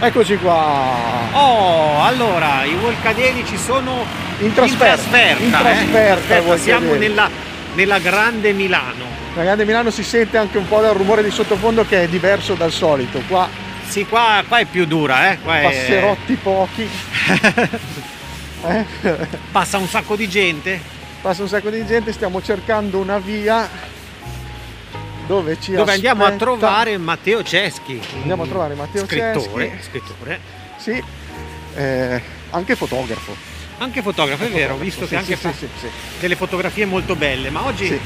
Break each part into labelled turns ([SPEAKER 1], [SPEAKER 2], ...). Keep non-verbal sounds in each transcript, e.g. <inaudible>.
[SPEAKER 1] Eccoci qua.
[SPEAKER 2] Oh, allora, i Volcadelici sono
[SPEAKER 1] In trasferta.
[SPEAKER 2] trasferta,
[SPEAKER 1] In
[SPEAKER 2] eh?
[SPEAKER 1] trasferta,
[SPEAKER 2] Aspetta, siamo
[SPEAKER 1] Volcadelici.
[SPEAKER 2] nella, nella grande Milano.
[SPEAKER 1] La grande Milano si sente anche un po' dal rumore di sottofondo che è diverso dal solito. Qua
[SPEAKER 2] Sì, qua, qua è più dura, eh? Qua è-
[SPEAKER 1] passerotti pochi. <laughs> Eh?
[SPEAKER 2] Passa un sacco di gente.
[SPEAKER 1] Passa un sacco di gente, stiamo cercando una via dove ci
[SPEAKER 2] Dove andiamo a trovare Matteo Ceschi.
[SPEAKER 1] Andiamo a trovare Matteo
[SPEAKER 2] scrittore,
[SPEAKER 1] Ceschi.
[SPEAKER 2] scrittore.
[SPEAKER 1] Sì, eh, anche fotografo.
[SPEAKER 2] Anche fotografo, è vero, ho visto
[SPEAKER 1] Sì,
[SPEAKER 2] che anche
[SPEAKER 1] sì,
[SPEAKER 2] fa
[SPEAKER 1] sì, sì,
[SPEAKER 2] delle fotografie molto belle, ma oggi
[SPEAKER 1] sì.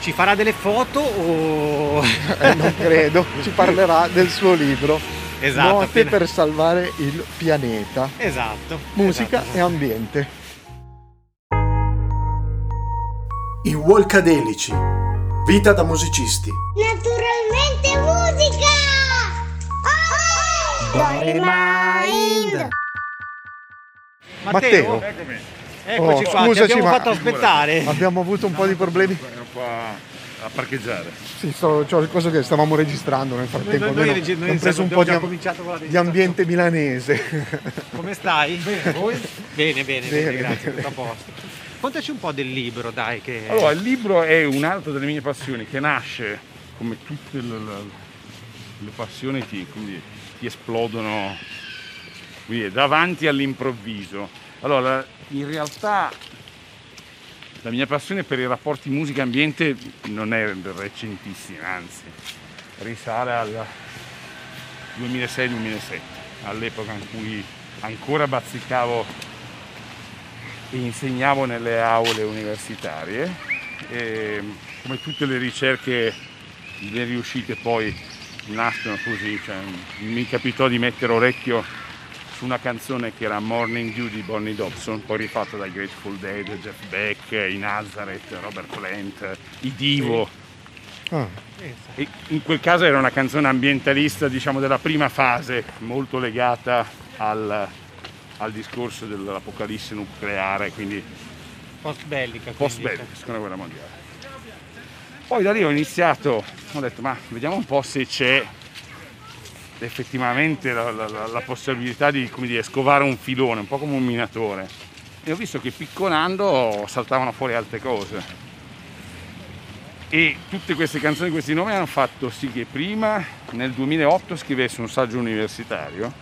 [SPEAKER 2] ci farà delle foto o... <laughs>
[SPEAKER 1] Eh, non credo, ci parlerà del suo libro
[SPEAKER 2] Esatto,
[SPEAKER 1] Note
[SPEAKER 2] appena-
[SPEAKER 1] per salvare il pianeta.
[SPEAKER 2] Esatto.
[SPEAKER 1] Musica
[SPEAKER 2] esatto.
[SPEAKER 1] e ambiente.
[SPEAKER 3] I Walkadelici. Vita da musicisti.
[SPEAKER 4] Naturalmente musica! Oh! Mind!
[SPEAKER 1] Matteo.
[SPEAKER 2] Eccoci
[SPEAKER 1] Oh,
[SPEAKER 2] qua,
[SPEAKER 1] scusaci,
[SPEAKER 2] ti fatto aspettare.
[SPEAKER 1] Abbiamo avuto un po' di problemi.
[SPEAKER 5] Ero qua a parcheggiare.
[SPEAKER 1] Sì, sto, c'ho il coso che stavamo registrando nel frattempo.
[SPEAKER 2] Noi- noi regi- noi
[SPEAKER 1] abbiamo preso un po' di, am- di ambiente milanese.
[SPEAKER 2] Come stai? Bene, voi? Bene, bene, bene,
[SPEAKER 1] Bene,
[SPEAKER 2] grazie,
[SPEAKER 1] bene.
[SPEAKER 2] tutto a posto. Contaci un po' del libro, dai, che...
[SPEAKER 5] Allora, il libro è un'altra delle mie passioni che nasce, come tutte le, le- passioni ti, quindi, ti esplodono dire, davanti all'improvviso. Allora, in realtà la mia passione per i rapporti musica-ambiente non è recentissima, anzi, risale al 2006-2007, all'epoca in cui ancora bazzicavo insegnavo nelle aule universitarie e come tutte le ricerche le riuscite poi nascono così, cioè, mi capitò di mettere orecchio su una canzone che era Morning Dew di Bonnie Dobson, poi rifatta dai Grateful Dead, Jeff Beck, i Nazareth, Robert Plant, i Divo.
[SPEAKER 1] Ah,
[SPEAKER 5] E in quel caso era una canzone ambientalista, diciamo, della prima fase, molto legata al, al discorso dell'apocalisse nucleare, quindi
[SPEAKER 2] Post bellica.
[SPEAKER 5] post bellica, seconda guerra mondiale. Poi da lì ho iniziato, ho detto ma vediamo un po' se c'è effettivamente la, la- la- possibilità di, come dire, scovare un filone, un po' come un minatore. E ho visto che piccolando saltavano fuori altre cose. E tutte queste canzoni, questi nomi hanno fatto sì che prima, nel 2008, scrivessi un saggio universitario,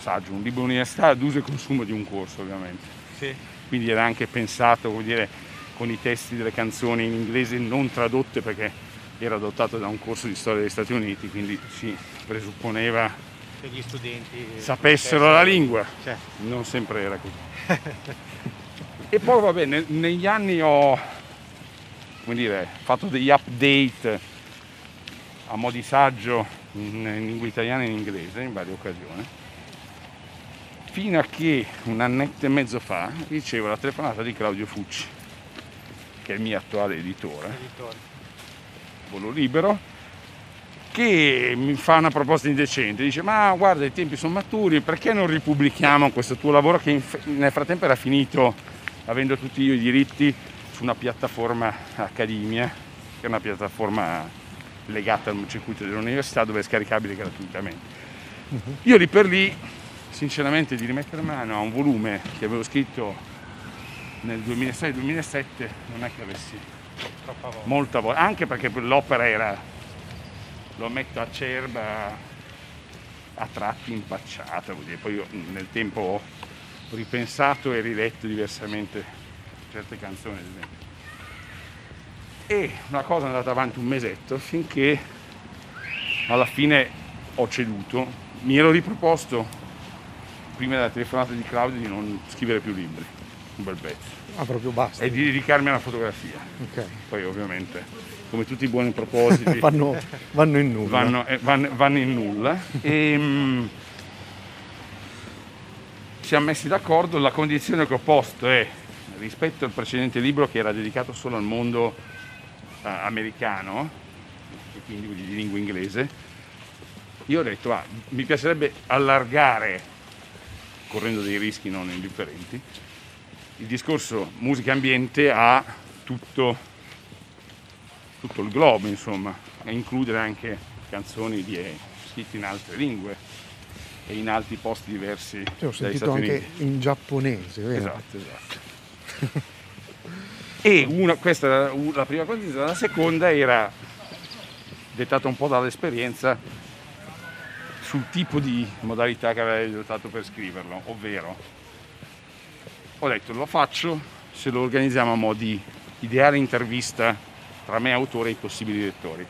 [SPEAKER 5] saggio, un libro universitario ad uso e consumo di un corso ovviamente
[SPEAKER 2] Sì.
[SPEAKER 5] quindi era anche pensato come dire, con i testi delle canzoni in inglese non tradotte perché era adottato da un corso di storia degli Stati Uniti, quindi si presupponeva
[SPEAKER 2] Che gli studenti...
[SPEAKER 5] sapessero la lingua,
[SPEAKER 2] Cioè,
[SPEAKER 5] non sempre era così. e poi vabbè, ne- negli anni ho come dire, fatto degli update a mo' di saggio in, in lingua italiana e in inglese in varie occasioni. Fino a che un annetto e mezzo fa ricevo la telefonata di Claudio Fucci, che è il mio attuale editore,
[SPEAKER 2] editore.
[SPEAKER 5] Volo Libero, che mi fa una proposta indecente. Dice: Ma guarda, i tempi sono maturi, perché non ripubblichiamo questo tuo lavoro che nel frattempo era finito, avendo tutti io i diritti, su una piattaforma Accademia, che è una piattaforma legata al circuito dell'università dove è scaricabile gratuitamente. Io lì per lì, sinceramente, di rimettere mano a un volume che avevo scritto nel 2006-2007 non è che avessi
[SPEAKER 2] voglia.
[SPEAKER 5] molta voglia, anche perché l'opera era, lo metto acerba, a tratti impacciata, poi io nel tempo ho ripensato e riletto diversamente certe canzoni. ad esempio. E una cosa è andata avanti un mesetto finché alla fine ho ceduto, mi ero riproposto prima della telefonata di Claudio di non scrivere più libri, un bel pezzo,
[SPEAKER 1] ah, proprio basta.
[SPEAKER 5] e di dedicarmi alla fotografia.
[SPEAKER 1] Ok.
[SPEAKER 5] Poi ovviamente, come tutti i buoni propositi, <laughs>
[SPEAKER 1] Vanno, vanno in nulla.
[SPEAKER 5] vanno, eh, vanno- vanno in nulla. E, mm, siamo messi d'accordo, la condizione che ho posto è, rispetto al precedente libro che era dedicato solo al mondo eh, americano, e quindi di lingua inglese, io ho detto, ah, mi piacerebbe allargare, correndo dei rischi non indifferenti, il discorso musica-ambiente a tutto, tutto il globo, insomma, e includere anche canzoni di scritti in altre lingue e in altri posti diversi.
[SPEAKER 1] Sì, ho sentito
[SPEAKER 5] Stati
[SPEAKER 1] anche
[SPEAKER 5] Uniti.
[SPEAKER 1] in giapponese, vero?
[SPEAKER 5] Esatto, esatto. e una, questa era la prima condizione, la seconda era dettata un po' dall'esperienza sul tipo di modalità che avrei adottato per scriverlo, ovvero ho detto lo faccio se lo organizziamo a mo' di ideale intervista tra me autore e i possibili lettori.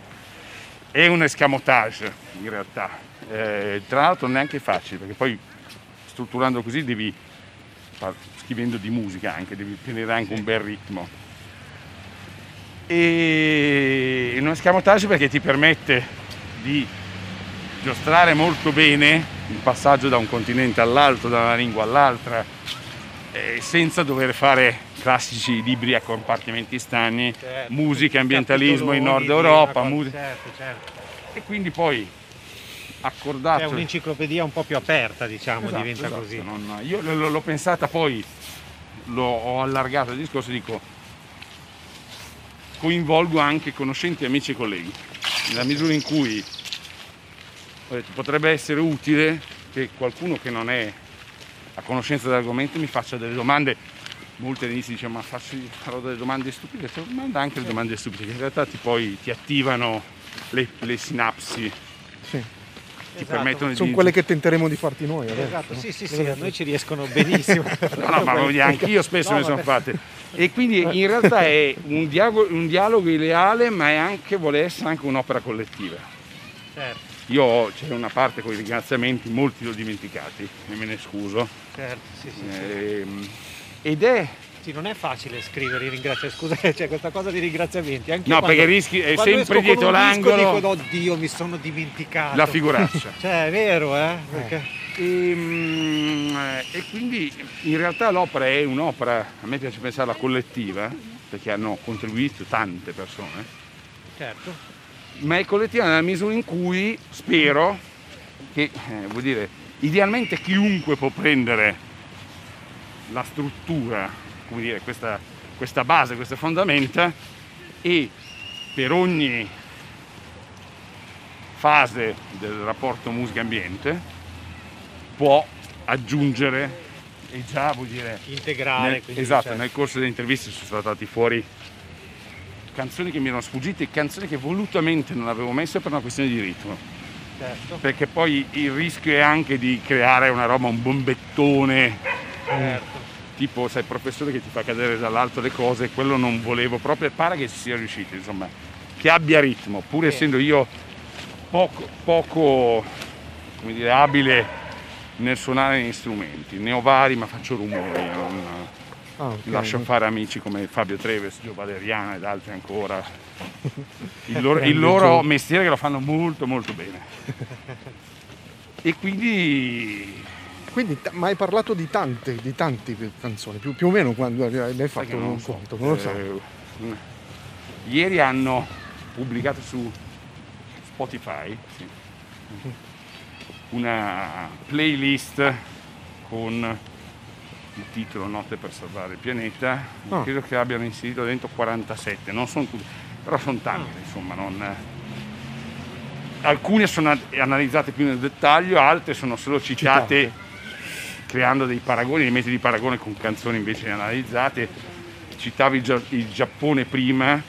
[SPEAKER 5] È un escamotage in realtà, Eh, tra l'altro neanche facile perché poi strutturando così devi scrivendo di musica anche, devi tenere anche un bel ritmo. E un escamotage perché ti permette di giostrare molto bene il passaggio da un continente all'altro, da una lingua all'altra, eh, senza dover fare classici libri a compartimenti stagni,
[SPEAKER 2] Certo.
[SPEAKER 5] musica, ambientalismo in Nord Europa, musica.
[SPEAKER 2] Certo, certo.
[SPEAKER 5] E quindi poi accordato.
[SPEAKER 2] È un'enciclopedia un po' più aperta, diciamo,
[SPEAKER 5] Esatto,
[SPEAKER 2] diventa
[SPEAKER 5] esatto,
[SPEAKER 2] così.
[SPEAKER 5] non- io l- l- l'ho pensata poi, l'ho, ho allargato il discorso, dico coinvolgo anche conoscenti, amici e colleghi, nella misura in cui detto, potrebbe essere utile che qualcuno che non è a conoscenza dell'argomento mi faccia delle domande. Molte all'inizio dicono ma faccio, farò delle domande stupide, detto, manda anche le domande stupide che in realtà ti, poi ti attivano le, le sinapsi,
[SPEAKER 1] Sì.
[SPEAKER 5] ti
[SPEAKER 2] Esatto.
[SPEAKER 5] permettono
[SPEAKER 1] Sono
[SPEAKER 5] di...
[SPEAKER 1] quelle che tenteremo di farti noi adesso.
[SPEAKER 2] Esatto,
[SPEAKER 1] no?
[SPEAKER 2] sì, sì, sì, a noi ci riescono benissimo. <laughs>
[SPEAKER 5] No, no, ma voglio dire, anch'io spesso
[SPEAKER 2] No,
[SPEAKER 5] ne sono
[SPEAKER 2] vabbè.
[SPEAKER 5] fatte. E quindi in realtà è un dialogo, un dialogo ideale, ma è anche, vuole essere anche un'opera collettiva.
[SPEAKER 2] Certo,
[SPEAKER 5] Io ho, c'è una parte con i ringraziamenti, molti li ho dimenticati, e me ne scuso.
[SPEAKER 2] certo, sì, sì, sì.
[SPEAKER 5] Ehm, ed è,
[SPEAKER 2] Sì, non è facile scrivere i ringraziamenti, scusa, <laughs> c'è questa cosa di ringraziamenti. Anche
[SPEAKER 5] No, perché rischi- è sempre
[SPEAKER 2] esco con
[SPEAKER 5] dietro l'angolo.
[SPEAKER 2] Dico, oddio, mi sono dimenticato.
[SPEAKER 5] la figuraccia. <laughs>
[SPEAKER 2] Cioè, è vero, eh? Perché...
[SPEAKER 5] Ehm, eh, e quindi in realtà l'opera è un'opera, a me piace pensarla collettiva, perché hanno contribuito tante persone.
[SPEAKER 2] Certo,
[SPEAKER 5] ma è collettiva nella misura in cui spero che, eh, vuol dire, idealmente chiunque può prendere la struttura, come dire, questa, questa base, queste fondamenta e per ogni fase del rapporto musica-ambiente può aggiungere e già vuol dire
[SPEAKER 2] integrare.
[SPEAKER 5] nel- esatto,
[SPEAKER 2] cioè,
[SPEAKER 5] nel corso delle interviste sono saltati fuori canzoni che mi erano sfuggite e canzoni che volutamente non avevo messo per una questione di ritmo.
[SPEAKER 2] certo,
[SPEAKER 5] Perché poi il rischio è anche di creare una roba, un bombettone,
[SPEAKER 2] certo.
[SPEAKER 5] tipo sai il professore che ti fa cadere dall'alto le cose, quello non volevo proprio, e pare che ci sia riuscito, insomma, che abbia ritmo, pur
[SPEAKER 2] Sì.
[SPEAKER 5] essendo io poco, poco come dire, abile nel suonare gli strumenti, ne ho vari ma faccio rumori, non-
[SPEAKER 1] Ah, ok.
[SPEAKER 5] lascio fare amici come Fabio Treves, Gio Valeriano ed altri ancora. <laughs> Il loro, il loro mestiere che lo fanno molto molto bene. <laughs> E quindi
[SPEAKER 1] Quindi, ta- ma hai parlato di tante, di tante canzoni, più, più o meno quando hai hai
[SPEAKER 5] sai
[SPEAKER 1] fatto un
[SPEAKER 5] so,
[SPEAKER 1] conto, non lo so.
[SPEAKER 5] eh, ieri hanno pubblicato su Spotify sì, <laughs> una playlist con il titolo Notte per salvare il pianeta.
[SPEAKER 1] Ah.
[SPEAKER 5] Credo che abbiano inserito dentro 47, non sono tutti, però sono tante, insomma, non- alcune sono an- analizzate più nel dettaglio, altre sono solo citate,
[SPEAKER 1] Citate.
[SPEAKER 5] creando dei paragoni, dei metodi di paragone con canzoni invece analizzate. Citavi il, Gia- il Giappone prima,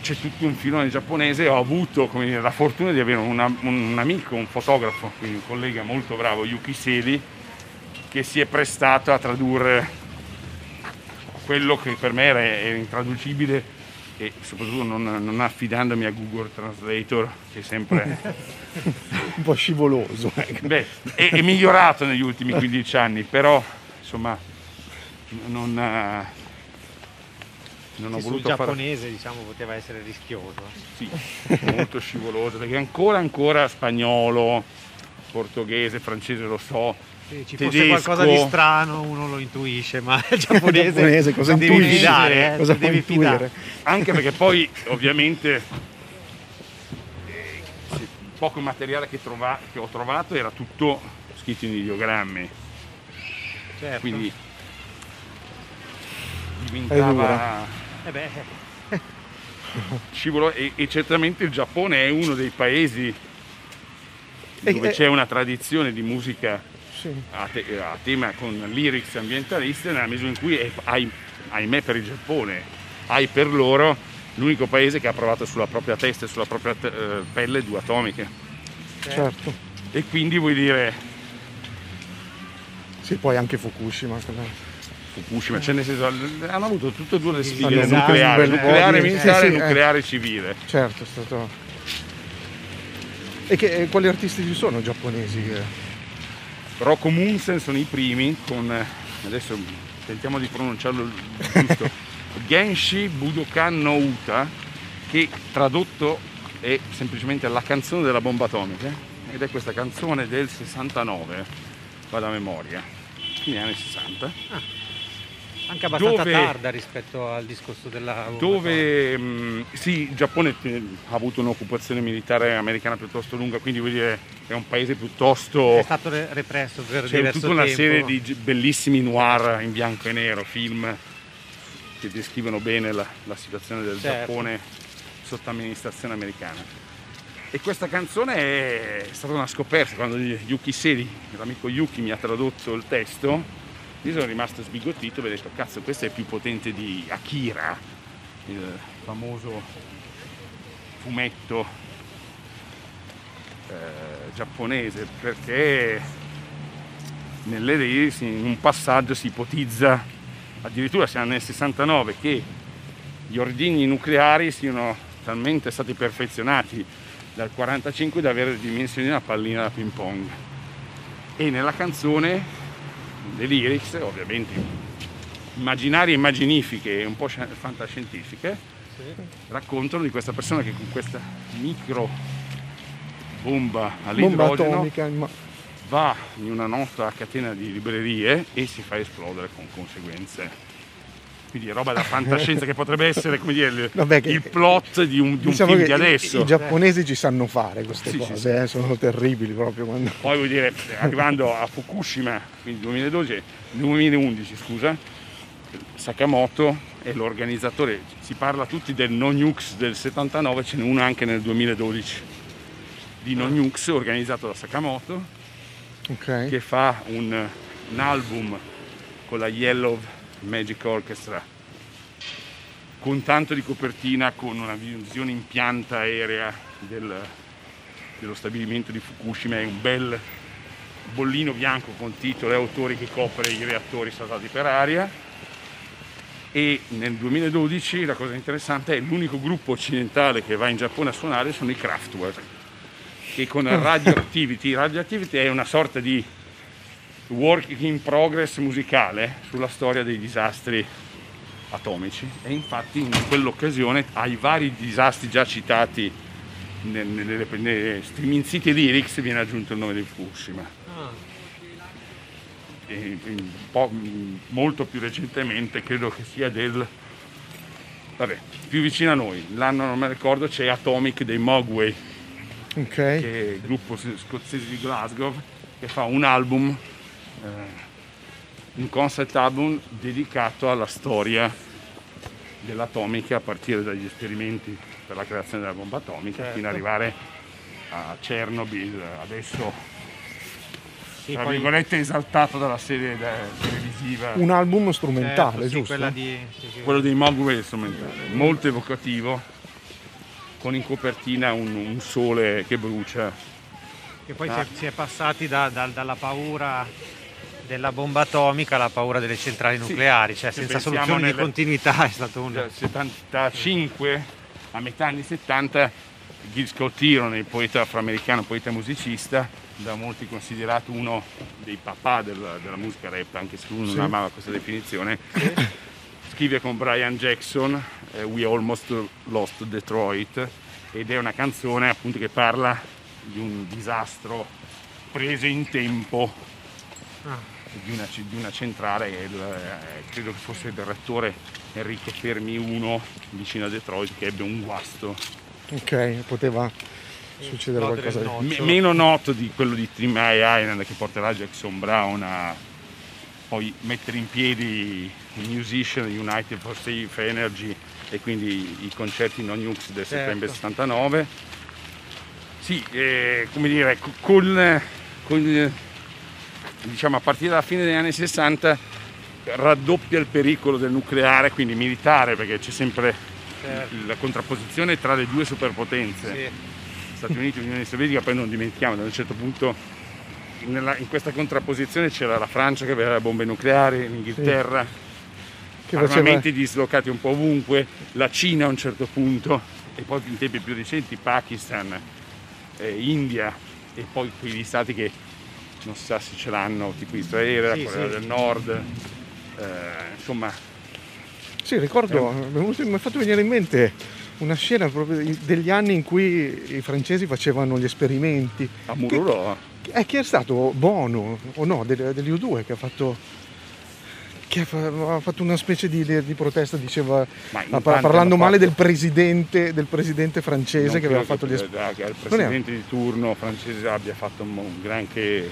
[SPEAKER 5] c'è tutto un filone giapponese, ho avuto come dire, la fortuna di avere una- un amico, un fotografo, quindi un collega molto bravo, Yuki Seli, che si è prestato a tradurre quello che per me era, era intraducibile e soprattutto non, non affidandomi a Google Translator che è sempre <laughs>
[SPEAKER 1] Un po' scivoloso. ecco.
[SPEAKER 5] beh, è, è migliorato negli ultimi 15 anni però insomma non, eh, non ho
[SPEAKER 2] Sì, sul
[SPEAKER 5] voluto fare
[SPEAKER 2] giapponese, diciamo, poteva essere rischioso.
[SPEAKER 5] sì, molto scivoloso perché ancora ancora spagnolo portoghese francese lo so
[SPEAKER 2] Sì, ci fosse
[SPEAKER 5] Tedesco.
[SPEAKER 2] qualcosa di strano uno lo intuisce, ma <laughs> il giapponese,
[SPEAKER 1] Giapponese, cosa
[SPEAKER 2] ti devi fidare, eh,
[SPEAKER 1] Cosa
[SPEAKER 2] ti devi fidare.
[SPEAKER 5] anche perché poi ovviamente eh, poco materiale che, trova- che ho trovato era tutto scritto in ideogrammi
[SPEAKER 2] Certo.
[SPEAKER 5] quindi diventava.
[SPEAKER 2] Eh beh, <laughs>
[SPEAKER 5] scivolo e, e certamente il Giappone è uno dei paesi dove
[SPEAKER 1] e-
[SPEAKER 5] c'è una tradizione di musica
[SPEAKER 1] Sì.
[SPEAKER 5] a, te- a tema con lyrics ambientaliste nella misura in cui è, hai- ahimè per il Giappone hai per loro l'unico paese che ha provato sulla propria testa e sulla propria te- eh, pelle due atomiche
[SPEAKER 1] Certo.
[SPEAKER 5] e quindi vuoi dire
[SPEAKER 1] Sì, poi anche Fukushima.
[SPEAKER 5] Fukushima cioè nel senso hanno avuto tutte e due le sfide
[SPEAKER 1] avuto
[SPEAKER 5] nucleari nucleare militare e
[SPEAKER 1] sì, eh.
[SPEAKER 5] nucleare civile
[SPEAKER 1] Certo, è stato... E, che, quali artisti ci sono giapponesi? che-
[SPEAKER 5] Rocco Munsen sono i primi con adesso tentiamo di pronunciarlo giusto <laughs> Genshi Budokan no Uta che tradotto è semplicemente la canzone della bomba atomica ed è questa canzone del 69 vado a memoria fine anni 60
[SPEAKER 2] Anche abbastanza
[SPEAKER 5] Dove-
[SPEAKER 2] tarda rispetto al discorso della
[SPEAKER 5] dove mh, sì, il Giappone eh, ha avuto un'occupazione militare americana piuttosto lunga quindi vuol dire è un paese piuttosto.
[SPEAKER 2] È stato re- represso per
[SPEAKER 5] C'è
[SPEAKER 2] diverso
[SPEAKER 5] tutta una
[SPEAKER 2] tempo.
[SPEAKER 5] serie di bellissimi noir in bianco e nero, film che descrivono bene la, la situazione del
[SPEAKER 2] Certo.
[SPEAKER 5] Giappone sotto amministrazione americana. E questa canzone è stata una scoperta quando Yuki Sedi, l'amico Yuki, mi ha tradotto il testo. Io sono rimasto sbigottito e ho detto, cazzo, questo è più potente di Akira, il famoso fumetto eh, giapponese, perché nelle lyrics in un passaggio si ipotizza, addirittura siamo nel 69, che gli ordigni nucleari siano talmente stati perfezionati dal 45 da avere le dimensioni di una pallina da ping pong. E nella canzone, le lyrics, ovviamente immaginarie immaginifiche e un po' sci- fantascientifiche, raccontano di questa persona che con questa micro bomba
[SPEAKER 1] Bomba
[SPEAKER 5] all'idrogeno
[SPEAKER 1] atomica. ma-
[SPEAKER 5] va in una nota catena di librerie e si fa esplodere con conseguenze. Quindi roba da fantascienza che potrebbe essere come dire, il, <laughs>
[SPEAKER 1] Vabbè,
[SPEAKER 5] il plot di un, di un
[SPEAKER 1] Diciamo
[SPEAKER 5] film
[SPEAKER 1] che
[SPEAKER 5] di
[SPEAKER 1] i-
[SPEAKER 5] adesso.
[SPEAKER 1] I, giapponesi ci sanno fare queste
[SPEAKER 5] Sì, sì,
[SPEAKER 1] cose,
[SPEAKER 5] sì.
[SPEAKER 1] eh, sono terribili proprio quando...
[SPEAKER 5] Poi vuol dire, arrivando a Fukushima, quindi 2012, 2011 scusa, Sakamoto è l'organizzatore, si parla tutti del no nukes del 79, ce n'è uno anche nel 2012 di no nukes organizzato da Sakamoto
[SPEAKER 1] Ok.
[SPEAKER 5] che fa un, un album con la Yellow Magic Orchestra con tanto di copertina con una visione in pianta aerea del- dello stabilimento di Fukushima e un bel bollino bianco con titolo e autori che copre i reattori saltati per aria e nel 2012 la cosa interessante è l'unico gruppo occidentale che va in Giappone a suonare sono i Kraftwerk che con <laughs> Radioactivity, Radioactivity è una sorta di work in progress musicale sulla storia dei disastri atomici. E infatti in quell'occasione ai vari disastri già citati nel- nelle, nelle streaming siti lyrics viene aggiunto il nome di Fukushima.
[SPEAKER 2] Ah,
[SPEAKER 5] e un po' molto più recentemente credo che sia del vabbè più vicino a noi. L'anno non me lo ricordo c'è Atomic dei Mogwai
[SPEAKER 1] Ok.
[SPEAKER 5] che è il gruppo scozzese di Glasgow che fa un album un concept album dedicato alla storia dell'atomica a partire dagli esperimenti per la creazione della bomba atomica
[SPEAKER 2] Certo.
[SPEAKER 5] fino ad arrivare a Chernobyl adesso
[SPEAKER 2] sì,
[SPEAKER 5] tra
[SPEAKER 2] poi-
[SPEAKER 5] virgolette esaltato dalla serie da- televisiva
[SPEAKER 1] Un album
[SPEAKER 2] certo,
[SPEAKER 1] strumentale,
[SPEAKER 2] sì,
[SPEAKER 1] giusto?
[SPEAKER 2] di, sì.
[SPEAKER 5] quello dei Mogwai strumentale molto evocativo con in copertina un, un sole che brucia
[SPEAKER 2] Che poi
[SPEAKER 5] Ah.
[SPEAKER 2] si, è, si è passati da- da- dalla paura della bomba atomica alla paura delle centrali
[SPEAKER 5] Sì,
[SPEAKER 2] nucleari, cioè
[SPEAKER 5] se
[SPEAKER 2] senza soluzione di
[SPEAKER 5] nelle-
[SPEAKER 2] continuità è stato un...
[SPEAKER 5] dal 75 a metà anni 70 Gil Scott Heron, il poeta afroamericano, poeta musicista, da molti considerato uno dei papà della, della musica rap, anche se lui non
[SPEAKER 1] Sì.
[SPEAKER 5] amava questa definizione, scrive con Brian Jackson eh, We Almost Lost Detroit ed è una canzone appunto che parla di un disastro preso in tempo.
[SPEAKER 2] Ah,
[SPEAKER 5] di una, di una centrale, il- eh, credo che fosse del rettore Enrico Fermi 1 vicino a Detroit che ebbe un guasto.
[SPEAKER 1] Ok, poteva succedere qualcosa
[SPEAKER 2] il
[SPEAKER 1] di...
[SPEAKER 5] Me- meno noto di quello di Three Mile Island che porterà Jackson Brown a poi mettere in piedi il Musician United for Safe Energy e quindi i concerti non nukes del
[SPEAKER 2] Certo.
[SPEAKER 5] settembre 79 Sì, eh, come dire, co- con, con, diciamo a partire dalla fine degli anni 60 raddoppia il pericolo del nucleare, quindi militare, perché c'è sempre
[SPEAKER 2] Certo.
[SPEAKER 5] la contrapposizione tra le due superpotenze.
[SPEAKER 2] Sì.
[SPEAKER 5] Stati Uniti e Unione Sovietica, poi non dimentichiamo, da un certo punto nella- in questa contrapposizione c'era la Francia che aveva le bombe nucleari, l'Inghilterra,
[SPEAKER 1] Che faceva...
[SPEAKER 5] armamenti dislocati un po' ovunque, la Cina a un certo punto, e poi in tempi più recenti Pakistan, eh, India, e poi quegli stati che non si sa se ce l'hanno, tipo Israele,
[SPEAKER 2] Sì,
[SPEAKER 5] Corea
[SPEAKER 2] sì.
[SPEAKER 5] del Nord, eh, insomma,
[SPEAKER 1] Sì, ricordo, venuto- mi è fatto venire in mente una scena proprio degli anni in cui i francesi facevano gli esperimenti.
[SPEAKER 5] a Mururoa.
[SPEAKER 1] Eh, chi è stato Bono o no, del- degli U2 che ha fatto che ha fa- ha fatto una specie di, di- protesta, diceva
[SPEAKER 5] Ma
[SPEAKER 1] parlando male del presidente, del presidente francese
[SPEAKER 5] Non
[SPEAKER 1] che aveva fatto gli
[SPEAKER 5] che,
[SPEAKER 1] esperimenti.
[SPEAKER 5] che il presidente di turno francese abbia fatto un, un granché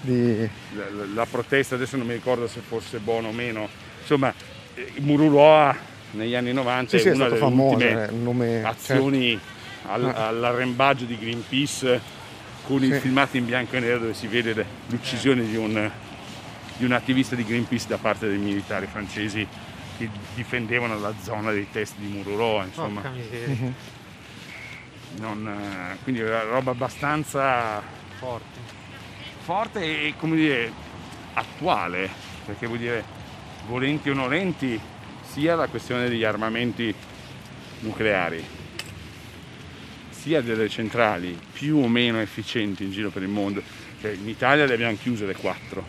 [SPEAKER 1] Di...
[SPEAKER 5] la, la- protesta, adesso non mi ricordo se fosse buono o meno, insomma eh, Mururoa negli anni 90
[SPEAKER 1] Sì, sì,
[SPEAKER 5] è
[SPEAKER 1] è
[SPEAKER 5] una
[SPEAKER 1] stato
[SPEAKER 5] delle
[SPEAKER 1] famoso,
[SPEAKER 5] ultime
[SPEAKER 1] eh, nome
[SPEAKER 5] azioni al-
[SPEAKER 1] Ah.
[SPEAKER 5] all'arrembaggio di Greenpeace con i
[SPEAKER 1] Sì.
[SPEAKER 5] filmati in bianco e nero dove si vede l'uccisione di un, di un attivista di Greenpeace da parte dei militari francesi che difendevano la zona dei test di Mururoa, insomma.
[SPEAKER 1] Mhm.
[SPEAKER 5] Non, eh, quindi era roba abbastanza
[SPEAKER 2] Forte.
[SPEAKER 5] Forte e come dire attuale, perché vuol dire volenti o nolenti sia la questione degli armamenti nucleari, sia delle centrali più o meno efficienti in giro per il mondo. Cioè, in Italia le abbiamo chiuse le quattro,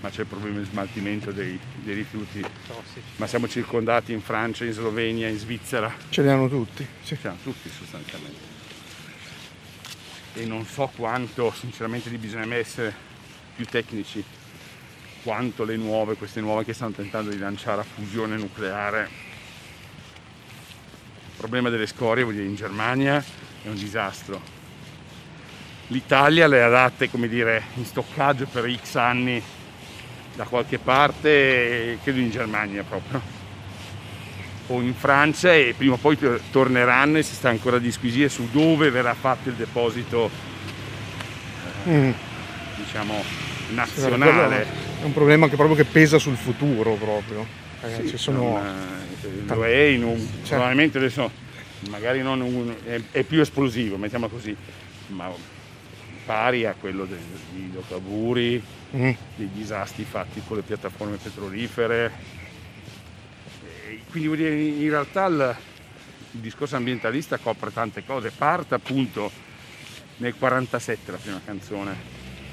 [SPEAKER 5] ma c'è il problema di smaltimento dei, dei rifiuti,
[SPEAKER 2] Tossici.
[SPEAKER 5] ma siamo circondati in Francia, in Slovenia, in Svizzera,
[SPEAKER 1] Ce li hanno tutti. sì.
[SPEAKER 5] siamo tutti sostanzialmente. E non so quanto, sinceramente, lì bisogna essere più tecnici, quanto le nuove, queste nuove che stanno tentando di lanciare a fusione nucleare. Il problema delle scorie, vuol dire, in Germania è un disastro. L'Italia le ha date, come dire, in stoccaggio per X anni da qualche parte, credo in Germania proprio o in Francia e prima o poi tor- torneranno e si sta ancora a disquisire su dove verrà fatto il deposito
[SPEAKER 1] Mm.
[SPEAKER 5] diciamo nazionale.
[SPEAKER 1] È un problema che proprio che pesa sul futuro proprio. Eh,
[SPEAKER 5] Sì,
[SPEAKER 1] ci sono...
[SPEAKER 5] eh, lo è in un,
[SPEAKER 1] Certo.
[SPEAKER 5] probabilmente adesso magari non un- è, è più esplosivo, mettiamo così, ma pari a quello dei, degli idrocarburi,
[SPEAKER 1] Mm.
[SPEAKER 5] dei disastri fatti con le piattaforme petrolifere. Quindi vuol dire, in realtà il, il discorso ambientalista copre tante cose. Parte appunto nel 47 la prima canzone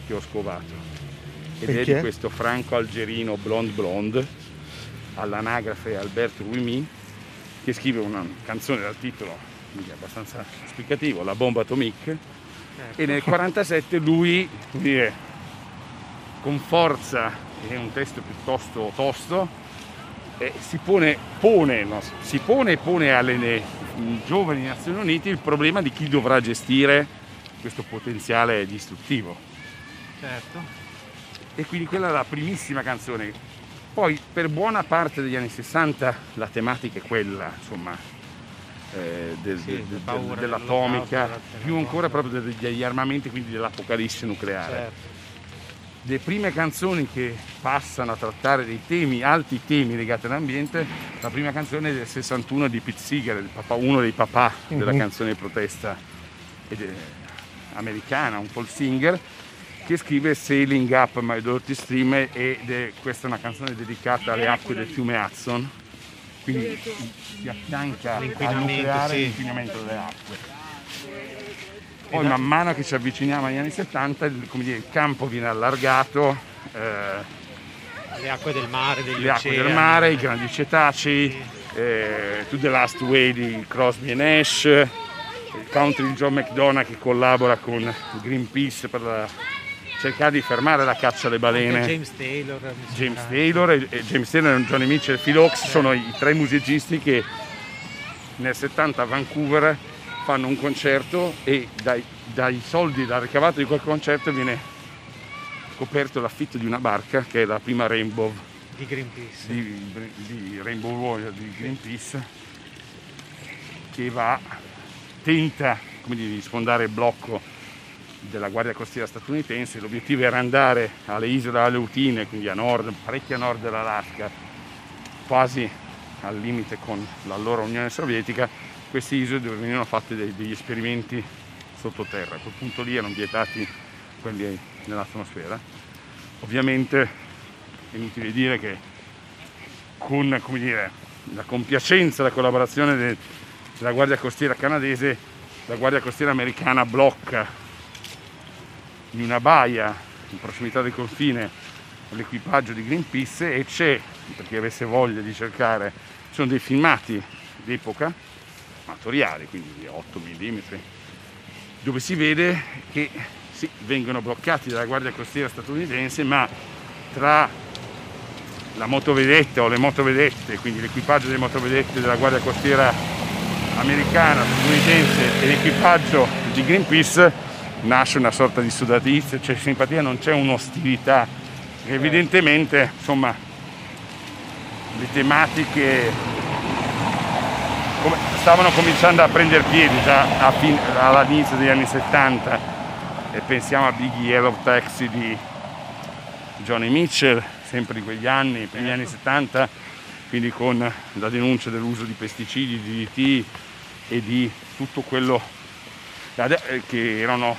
[SPEAKER 5] che ho scovato. Ed
[SPEAKER 1] E
[SPEAKER 5] è di questo franco-algerino Blonde Blonde, all'anagrafe Alberto Ruimi, che scrive una canzone dal titolo quindi abbastanza esplicativo, La bomba atomique, e nel 47 lui dire, con forza è un testo piuttosto tosto eh, si pone, pone, no, si pone e pone alle giovani Nazioni Unite il problema di chi dovrà gestire questo potenziale distruttivo
[SPEAKER 2] Certo.
[SPEAKER 5] e quindi quella è la primissima canzone poi per buona parte degli anni 60 la tematica è quella insomma eh, del-
[SPEAKER 2] Sì,
[SPEAKER 5] del- del- dell'atomica più ancora proprio degli, degli armamenti quindi dell'apocalisse nucleare
[SPEAKER 2] Certo.
[SPEAKER 5] Le prime canzoni che passano a trattare dei temi, alti temi legati all'ambiente, la prima canzone è del 61 di Pete Seeger, il papà- uno dei papà della
[SPEAKER 1] Mhm.
[SPEAKER 5] canzone di protesta ed è americana, un folk singer, che scrive Sailing Up My Dirty Stream ed è questa è una canzone dedicata alle acque del fiume Hudson, quindi si affianca al
[SPEAKER 2] L'inquinamento,
[SPEAKER 5] nucleare
[SPEAKER 2] sì.
[SPEAKER 5] l'inquinamento delle acque. Poi man mano che ci avviciniamo agli anni 70 il, dire, il campo viene allargato, eh,
[SPEAKER 2] Le acque del mare,
[SPEAKER 5] le acque del mare, i grandi cetacei, eh, To the Last Way di Crosby e Nash, il country di John McDonough che collabora con Greenpeace per la- cercare di fermare la caccia alle
[SPEAKER 2] Anche
[SPEAKER 5] balene.
[SPEAKER 2] James Taylor.
[SPEAKER 5] James. Taylor e, e James Taylor e Johnny Mitchell e Phil Oaks sono i tre musicisti che nel 70 a Vancouver fanno un concerto e dai, dai soldi dal ricavato di quel concerto viene coperto l'affitto di una barca che è la prima Rainbow
[SPEAKER 2] Di Greenpeace.
[SPEAKER 5] di, di Rainbow Warrior di Greenpeace che va tenta come dire, di sfondare il blocco della Guardia Costiera statunitense, l'obiettivo era andare alle isole Aleutine, quindi a nord, parecchio a nord dell'Alaska, quasi al limite con l'allora Unione Sovietica, queste isole dove venivano fatti degli esperimenti sottoterra. A quel punto lì erano vietati quelli nell'atmosfera. Ovviamente è inutile dire che con dire, la compiacenza e la collaborazione de, della Guardia Costiera canadese, la Guardia Costiera americana blocca in una baia in prossimità del confine l'equipaggio di Greenpeace e c'è, per chi avesse voglia di cercare, ci sono dei filmati d'epoca, amatoriali, quindi di 8 mm, dove si vede che sì, vengono bloccati dalla Guardia Costiera statunitense, ma tra la motovedetta o le motovedette, quindi l'equipaggio delle motovedette della Guardia Costiera americana, statunitense e l'equipaggio di Greenpeace nasce una sorta di sudatizia, c'è simpatia, non c'è un'ostilità. Evidentemente, insomma, le tematiche stavano cominciando a prendere piedi già fin, all'inizio degli anni 70 e pensiamo a Biggie Yellow Taxi di Johnny Mitchell, sempre in quegli anni, i primi anni 70, quindi con la denuncia dell'uso di pesticidi, di DDT e di tutto quello che erano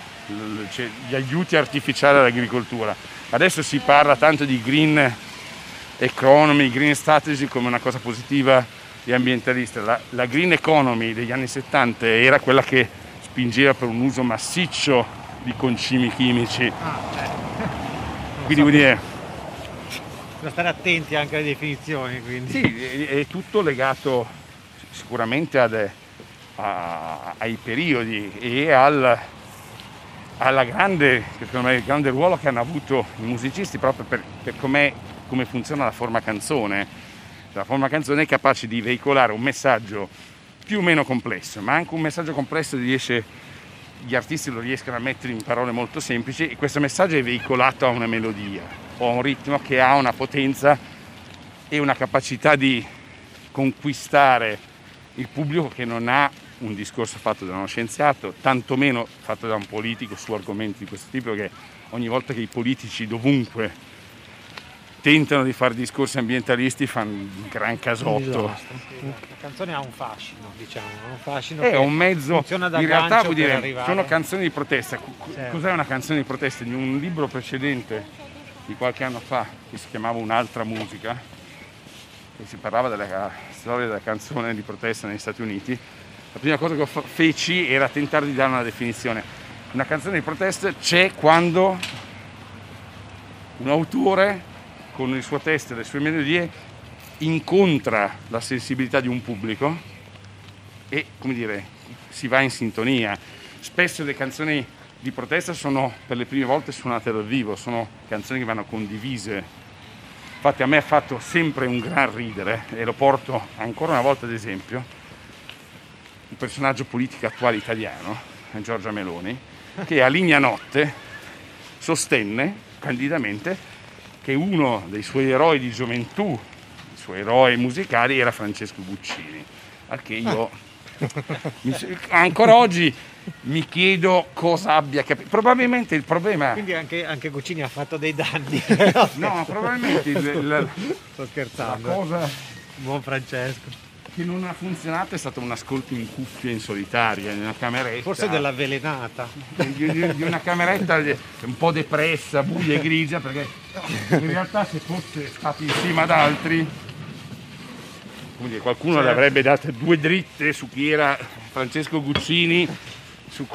[SPEAKER 5] cioè, gli aiuti artificiali all'agricoltura. Adesso si parla tanto di green economy, green strategy come una cosa positiva e ambientalista. La, la green economy degli anni 70 era quella che spingeva per un uso massiccio di concimi chimici. Ah, quindi vuol dire...
[SPEAKER 2] Bisogna stare attenti anche alle definizioni. Quindi.
[SPEAKER 5] Sì, è, tutto legato sicuramente ad, a, ai periodi e al, alla grande, me, il grande ruolo che hanno avuto i musicisti proprio per, per come funziona la forma canzone. La forma canzone è capace di veicolare un messaggio più o meno complesso, ma anche un messaggio complesso riesce, gli artisti lo riescono a mettere in parole molto semplici e questo messaggio è veicolato a una melodia o a un ritmo che ha una potenza e una capacità di conquistare il pubblico che non ha un discorso fatto da uno scienziato, tantomeno fatto da un politico su argomenti di questo tipo, che ogni volta che i politici dovunque tentano di fare discorsi ambientalisti fanno un gran casotto.
[SPEAKER 2] La canzone ha un fascino, diciamo, un fascino
[SPEAKER 5] è un mezzo, in realtà vuol dire, sono canzoni di protesta. Certo. Cos'è una canzone di protesta? Di un libro precedente di qualche anno fa che si chiamava Un'altra musica, e si parlava della storia della canzone di protesta negli Stati Uniti, la prima cosa che feci era tentare di dare una definizione. Una canzone di protesta c'è quando un autore con il suo testo e le sue melodie incontra la sensibilità di un pubblico e, come dire, si va in sintonia. Spesso le canzoni di protesta sono per le prime volte suonate dal vivo, sono canzoni che vanno condivise. Infatti a me ha fatto sempre un gran ridere e lo porto ancora una volta ad esempio un personaggio politico attuale italiano, Giorgia Meloni, che a Ligna Notte sostenne candidamente che uno dei suoi eroi di gioventù, i suoi eroi musicali, era Francesco Guccini. Al che io <laughs> ancora oggi mi chiedo cosa abbia capito. Probabilmente il problema.
[SPEAKER 2] Quindi anche, anche Guccini ha fatto dei danni.
[SPEAKER 5] no, probabilmente il, il,
[SPEAKER 2] Sto scherzando.
[SPEAKER 5] La cosa...
[SPEAKER 2] Buon Francesco
[SPEAKER 5] che non ha funzionato è stato un ascolto in cuffia in solitaria, in una cameretta.
[SPEAKER 2] Forse dell'avvelenata.
[SPEAKER 5] Di, di, di una cameretta un po' depressa, buia e grigia, perché in realtà se fosse stato insieme ad altri, dire, qualcuno certo. le avrebbe date due dritte su chi era Francesco Guccini, su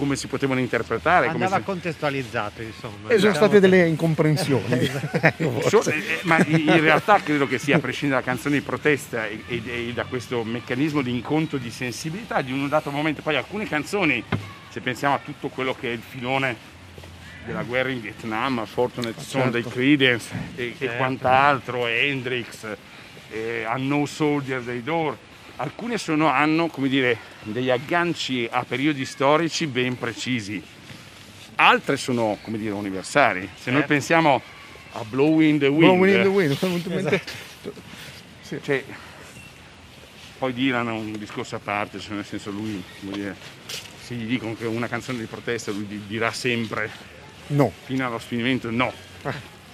[SPEAKER 5] come si potevano interpretare.
[SPEAKER 2] Andava
[SPEAKER 5] si...
[SPEAKER 2] contestualizzato, insomma.
[SPEAKER 1] E sono diciamo state che... delle incomprensioni. <laughs>
[SPEAKER 5] so, eh, ma in realtà credo che sia, a prescindere dalla canzone di protesta e, e, e, da questo meccanismo di incontro di sensibilità di un dato momento, poi alcune canzoni, se pensiamo a tutto quello che è il filone della guerra in Vietnam, Fortunate certo. Son dei Credence e, certo. e quant'altro, Hendrix, e A No Soldier dei Door, alcune sono, hanno come dire, degli agganci a periodi storici ben precisi, altre sono come dire, universali. Se eh. noi certo. pensiamo a Blowing the Wind,
[SPEAKER 1] Blowing in the Wind, <laughs> esatto.
[SPEAKER 5] sì. cioè, poi Dylan è un discorso a parte, cioè nel senso lui, dire, se gli dicono che è una canzone di protesta lui di- dirà sempre
[SPEAKER 1] No.
[SPEAKER 5] fino allo sfinimento no.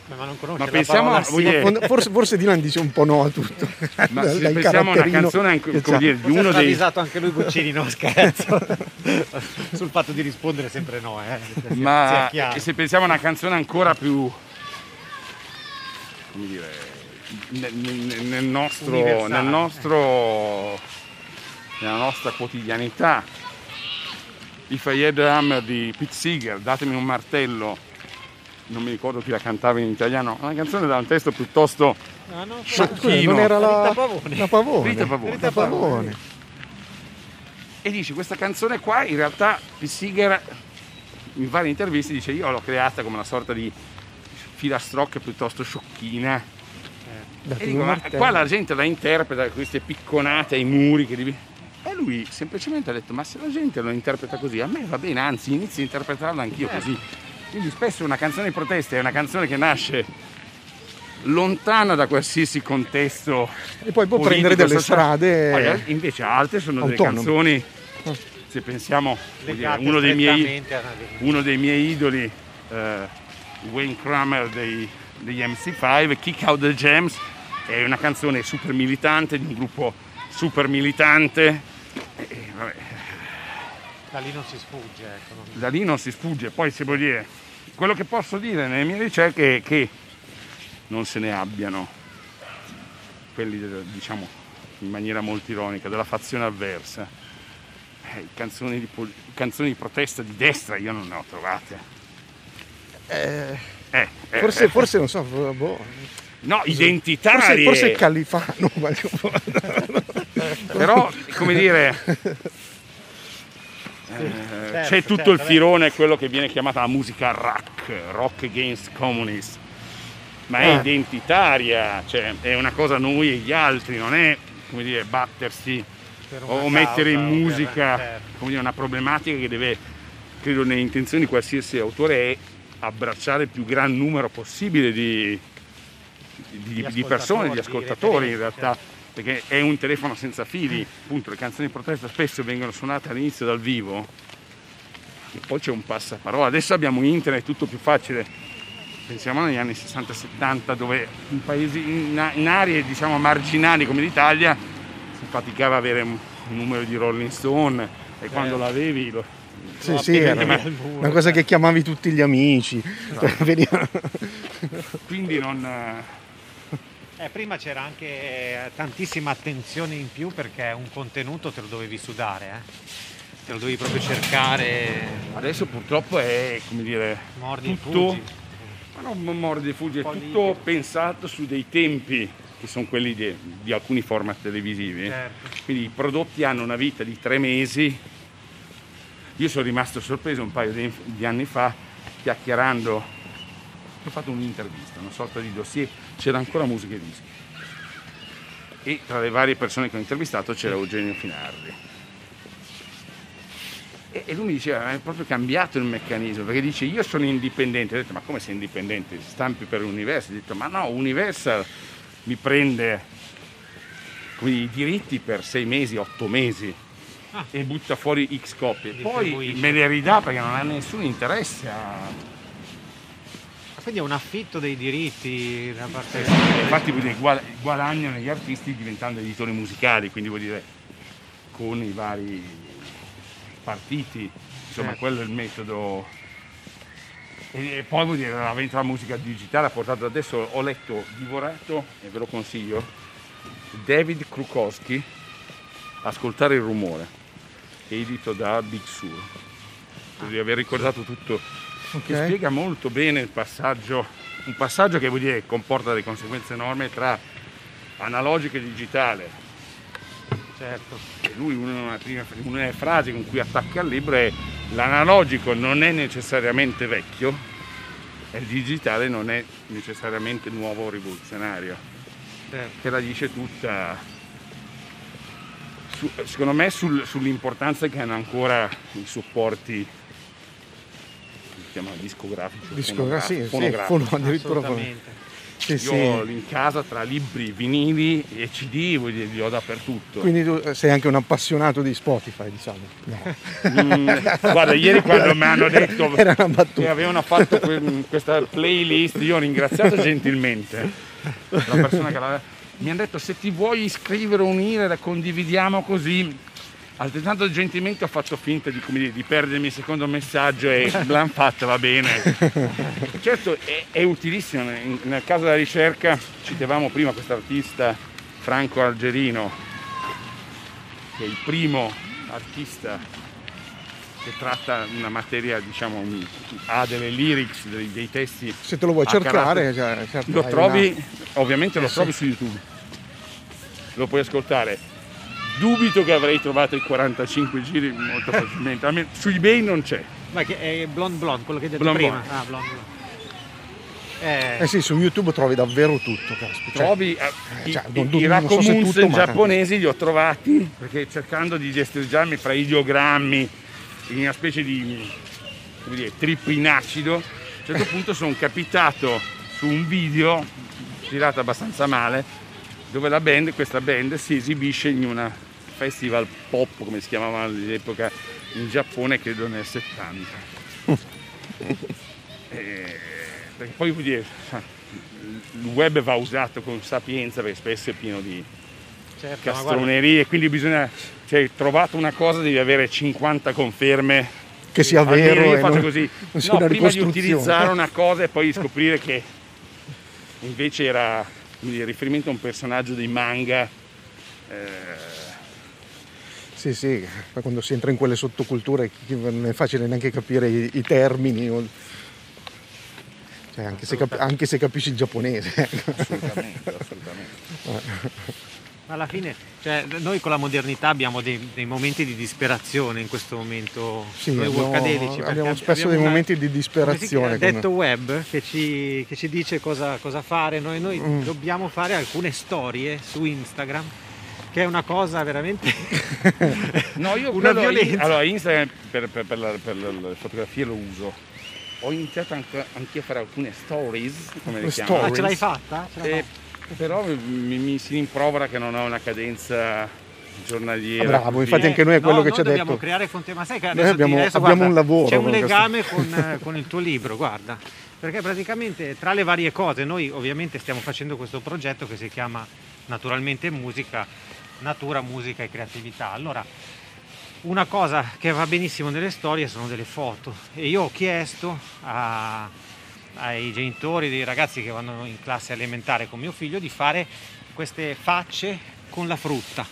[SPEAKER 2] Ma non conosce
[SPEAKER 5] Ma
[SPEAKER 2] la
[SPEAKER 5] pensiamo,
[SPEAKER 2] parola
[SPEAKER 5] voglio
[SPEAKER 2] sì.
[SPEAKER 1] Forse, forse Dylan dice un po' no a tutto. <laughs>
[SPEAKER 5] ma
[SPEAKER 1] Dal-
[SPEAKER 5] se pensiamo a una canzone come
[SPEAKER 1] c'ha.
[SPEAKER 5] dire, di uno
[SPEAKER 2] ha
[SPEAKER 5] dei,
[SPEAKER 2] avvisato anche lui Guccini, no scherzo. <laughs> Sul fatto di rispondere sempre no, eh.
[SPEAKER 5] Ma
[SPEAKER 2] chiaro.
[SPEAKER 5] se pensiamo a una canzone ancora più come dire nel, nel- nostro, nel nostro nella nostra quotidianità If I Had a Hammer di Pete Seeger datemi un martello non mi ricordo chi la cantava in italiano una canzone da un testo piuttosto
[SPEAKER 2] No, no,
[SPEAKER 1] Ma
[SPEAKER 5] Sciocchino.
[SPEAKER 1] non era la,
[SPEAKER 2] Rita Pavone.
[SPEAKER 1] la Pavone.
[SPEAKER 5] Rita Pavone.
[SPEAKER 1] Rita Pavone.
[SPEAKER 5] e dice questa canzone qua in realtà Pete Seeger in varie interviste dice io l'ho creata come una sorta di filastrocca piuttosto sciocchina
[SPEAKER 1] Datemi
[SPEAKER 5] E dico, ma qua la gente la interpreta queste picconate ai muri che devi... E lui semplicemente ha detto, ma se la gente lo interpreta così, a me va bene, anzi inizio a interpretarla anch'io così. Quindi spesso una canzone di protesta è una canzone che nasce lontana da qualsiasi contesto
[SPEAKER 1] E poi può
[SPEAKER 5] politico,
[SPEAKER 1] prendere delle
[SPEAKER 5] sociale.
[SPEAKER 1] strade.
[SPEAKER 5] Poi, eh, invece altre sono delle
[SPEAKER 1] autonome.
[SPEAKER 5] canzoni, se pensiamo, dire, uno dei miei, uno dei miei idoli, eh, Wayne Kramer dei, degli MC5, Kick Out the Jams, è una canzone super militante di un gruppo super militante. E, e, vabbè,
[SPEAKER 2] Da lì non si sfugge, ecco.
[SPEAKER 5] da lì non si sfugge. Poi si può dire, quello che posso dire nelle mie ricerche è che non se ne abbiano quelli, diciamo, in maniera molto ironica, della fazione avversa. Eh, canzoni, di, canzoni di protesta di destra io non ne ho trovate.
[SPEAKER 1] Eh,
[SPEAKER 5] Eh, eh,
[SPEAKER 1] forse,
[SPEAKER 5] eh,
[SPEAKER 1] forse non so, boh.
[SPEAKER 5] no,
[SPEAKER 1] forse,
[SPEAKER 5] identitarie.
[SPEAKER 1] forse il Califano. <laughs> voglio-
[SPEAKER 5] però come dire eh,
[SPEAKER 2] certo,
[SPEAKER 5] c'è tutto
[SPEAKER 2] certo,
[SPEAKER 5] il filone quello che viene chiamata la musica rock rock against communists ma è
[SPEAKER 1] Ah.
[SPEAKER 5] identitaria cioè è una cosa noi e gli altri non è come dire battersi o mettere in
[SPEAKER 2] o per-
[SPEAKER 5] musica
[SPEAKER 2] certo.
[SPEAKER 5] come dire, una problematica che deve credo nelle intenzioni di qualsiasi autore è abbracciare il più gran numero possibile di, di- di persone, di ascoltatori in realtà, perché è un telefono senza fili, appunto le canzoni di protesta spesso vengono suonate all'inizio dal vivo e poi c'è un passaparola. Adesso abbiamo internet, è tutto più facile. Pensiamo agli anni 60-70 dove in paesi, in, in aree diciamo marginali come l'Italia si faticava a avere un, un numero di Rolling Stone e quando l'avevi lo,
[SPEAKER 1] Sì,
[SPEAKER 2] No,
[SPEAKER 1] sì, era
[SPEAKER 2] muro,
[SPEAKER 1] una cosa che chiamavi tutti gli amici. <laughs> Vediamo.
[SPEAKER 5] quindi non... eh,
[SPEAKER 2] prima c'era anche eh, tantissima attenzione in più perché un contenuto te lo dovevi sudare, eh. te lo dovevi proprio cercare,
[SPEAKER 5] Adesso purtroppo è come dire
[SPEAKER 2] mordi e
[SPEAKER 5] tutto,
[SPEAKER 2] fuggi.
[SPEAKER 5] ma non mordi e fuggi, è tutto
[SPEAKER 2] libero.
[SPEAKER 5] pensato su dei tempi che sono quelli di, di alcuni format televisivi.
[SPEAKER 2] Certo.
[SPEAKER 5] Quindi i prodotti hanno una vita di tre mesi. Io sono rimasto sorpreso un paio di, di anni fa, chiacchierando, ho fatto un'intervista, una sorta di dossier, c'era ancora musica e dischi. E tra le varie persone che ho intervistato c'era Eugenio Finardi. E, e lui mi diceva, è proprio cambiato il meccanismo, perché dice io sono indipendente. Ho detto, ma come sei indipendente? Stampi per Universal? Ho detto, ma no, Universal mi prende i diritti per sei mesi, otto mesi
[SPEAKER 2] Ah.
[SPEAKER 5] e butta fuori X copie. Poi me le ridà perché non ha nessun interesse a...
[SPEAKER 2] Quindi è un affitto dei diritti da parte
[SPEAKER 5] Infatti vuol dire, guad- guadagnano gli artisti diventando editori musicali, quindi vuol dire con i vari partiti, insomma
[SPEAKER 2] Certo.
[SPEAKER 5] quello è il metodo. E poi vuol dire la vendita della musica digitale ha portato adesso, ho letto, divorato, e ve lo consiglio, David Krukowski, Ascoltare il rumore, edito da Big Sur. Di aver ricordato tutto che
[SPEAKER 1] Ok.
[SPEAKER 5] spiega molto bene il passaggio, un passaggio che vuol dire comporta delle conseguenze enormi tra analogico e digitale.
[SPEAKER 2] certo.
[SPEAKER 5] E lui una, prima- una delle frasi con cui attacca il libro è l'analogico non è necessariamente vecchio e il digitale non è necessariamente nuovo o rivoluzionario,
[SPEAKER 2] certo.
[SPEAKER 5] che la dice tutta su- secondo me sul- sull'importanza che hanno ancora i supporti chiama discografici.
[SPEAKER 1] Discogra- sì, sì,
[SPEAKER 5] fonografici.
[SPEAKER 1] fono- addirittura fono-
[SPEAKER 2] Assolutamente.
[SPEAKER 1] Sì,
[SPEAKER 5] Io
[SPEAKER 1] sì.
[SPEAKER 5] ho in casa tra libri, vinili e CD, voglio dire, li ho dappertutto.
[SPEAKER 1] Quindi tu sei anche un appassionato di Spotify, diciamo. No.
[SPEAKER 5] Mm, <laughs> guarda, ieri quando mi hanno detto <laughs>
[SPEAKER 1] Era una
[SPEAKER 5] che avevano fatto que- questa playlist, io ho ringraziato gentilmente la persona che l'aveva. Mi hanno detto se ti vuoi iscrivere o unire, la condividiamo così. Altrettanto gentilmente ho fatto finta di, come dire, di perdermi il secondo messaggio e <laughs> l'hanno fatto, va bene. Certo è, è utilissimo, nel caso della ricerca citavamo prima questo artista Franco Algerino, che è il primo artista che tratta una materia, diciamo, un- ha delle lyrics, dei, dei testi.
[SPEAKER 1] Se te lo vuoi cercare,
[SPEAKER 5] carattere-
[SPEAKER 1] cioè, certo,
[SPEAKER 5] lo trovi,
[SPEAKER 1] una-
[SPEAKER 5] ovviamente lo
[SPEAKER 1] Eh,
[SPEAKER 5] trovi
[SPEAKER 1] sì.
[SPEAKER 5] su YouTube, lo puoi ascoltare. Dubito che avrei trovato i 45 giri molto facilmente, almeno su eBay non c'è.
[SPEAKER 2] Ma che è Blonde Blonde, quello che hai detto
[SPEAKER 5] Blonde
[SPEAKER 2] prima.
[SPEAKER 5] Blonde.
[SPEAKER 2] Ah, Blonde Blonde. Eh,
[SPEAKER 1] Eh sì, su YouTube trovi davvero tutto, caspita. Cioè,
[SPEAKER 5] trovi eh, i,
[SPEAKER 1] cioè,
[SPEAKER 5] i-
[SPEAKER 1] non-
[SPEAKER 5] i
[SPEAKER 1] non so se
[SPEAKER 5] Rakomunsen
[SPEAKER 1] tutto, ma-
[SPEAKER 5] giapponesi li ho trovati perché cercando di destreggiarmi fra ideogrammi in una specie di come dire, trip in acido a un certo <laughs> punto sono capitato su un video girato abbastanza male dove la band, questa band si esibisce in una festival pop come si chiamava all'epoca in Giappone credo nel 70 <laughs> Eh, perché poi vuol dire il web va usato con sapienza perché spesso è pieno di
[SPEAKER 2] certo,
[SPEAKER 5] castronerie, quindi bisogna, cioè, trovato una cosa, devi avere 50 conferme.
[SPEAKER 1] che sia vero
[SPEAKER 5] io
[SPEAKER 1] e
[SPEAKER 5] faccio
[SPEAKER 1] non,
[SPEAKER 5] così.
[SPEAKER 1] non
[SPEAKER 5] No, prima di utilizzare una cosa e poi <laughs> scoprire che invece era dire, riferimento a un personaggio dei manga. eh,
[SPEAKER 1] Sì, sì, quando si entra in quelle sottoculture non è facile neanche capire i, i termini. o- Cioè, anche, se capi- anche se capisci il giapponese. ecco.
[SPEAKER 5] assolutamente, assolutamente.
[SPEAKER 2] ma <laughs> alla fine, cioè, noi con la modernità abbiamo dei, dei momenti di disperazione in questo momento.
[SPEAKER 1] Sì,
[SPEAKER 2] noi
[SPEAKER 1] abbiamo- abbiamo
[SPEAKER 2] ab-
[SPEAKER 1] spesso dei
[SPEAKER 2] una-
[SPEAKER 1] momenti di
[SPEAKER 2] come
[SPEAKER 1] disperazione. come-
[SPEAKER 2] detto web che ci, che ci dice cosa, cosa fare. Noi, noi
[SPEAKER 1] Mm.
[SPEAKER 2] dobbiamo fare alcune storie su Instagram, che è una cosa veramente. <laughs>
[SPEAKER 5] No, io <laughs>
[SPEAKER 2] Una violenza.
[SPEAKER 5] Allora, Instagram per, per- per la- per le fotografie lo uso. Ho iniziato anche, anche a fare alcune stories, come le chiamano.
[SPEAKER 2] Ah, ce l'hai fatta? Ce l'hai
[SPEAKER 5] Eh,
[SPEAKER 2] fatta?
[SPEAKER 5] però mi, mi si rimprovera che non ho una cadenza giornaliera.
[SPEAKER 1] Ah, bravo, infatti anche noi è
[SPEAKER 2] no,
[SPEAKER 1] quello che
[SPEAKER 2] noi
[SPEAKER 1] ci ha
[SPEAKER 2] dobbiamo
[SPEAKER 1] detto.
[SPEAKER 2] creare fonte, ma sai che adesso, ti-
[SPEAKER 1] abbiamo-
[SPEAKER 2] adesso
[SPEAKER 1] abbiamo
[SPEAKER 2] guarda,
[SPEAKER 1] un lavoro
[SPEAKER 2] C'è un legame con, <laughs> eh, con il tuo libro, guarda. Perché praticamente tra le varie cose, noi ovviamente stiamo facendo questo progetto che si chiama Naturalmente Musica, Natura, Musica e Creatività. Allora, una cosa che va benissimo nelle storie sono delle foto e io ho chiesto a- ai genitori dei ragazzi che vanno in classe elementare con mio figlio di fare queste facce con la frutta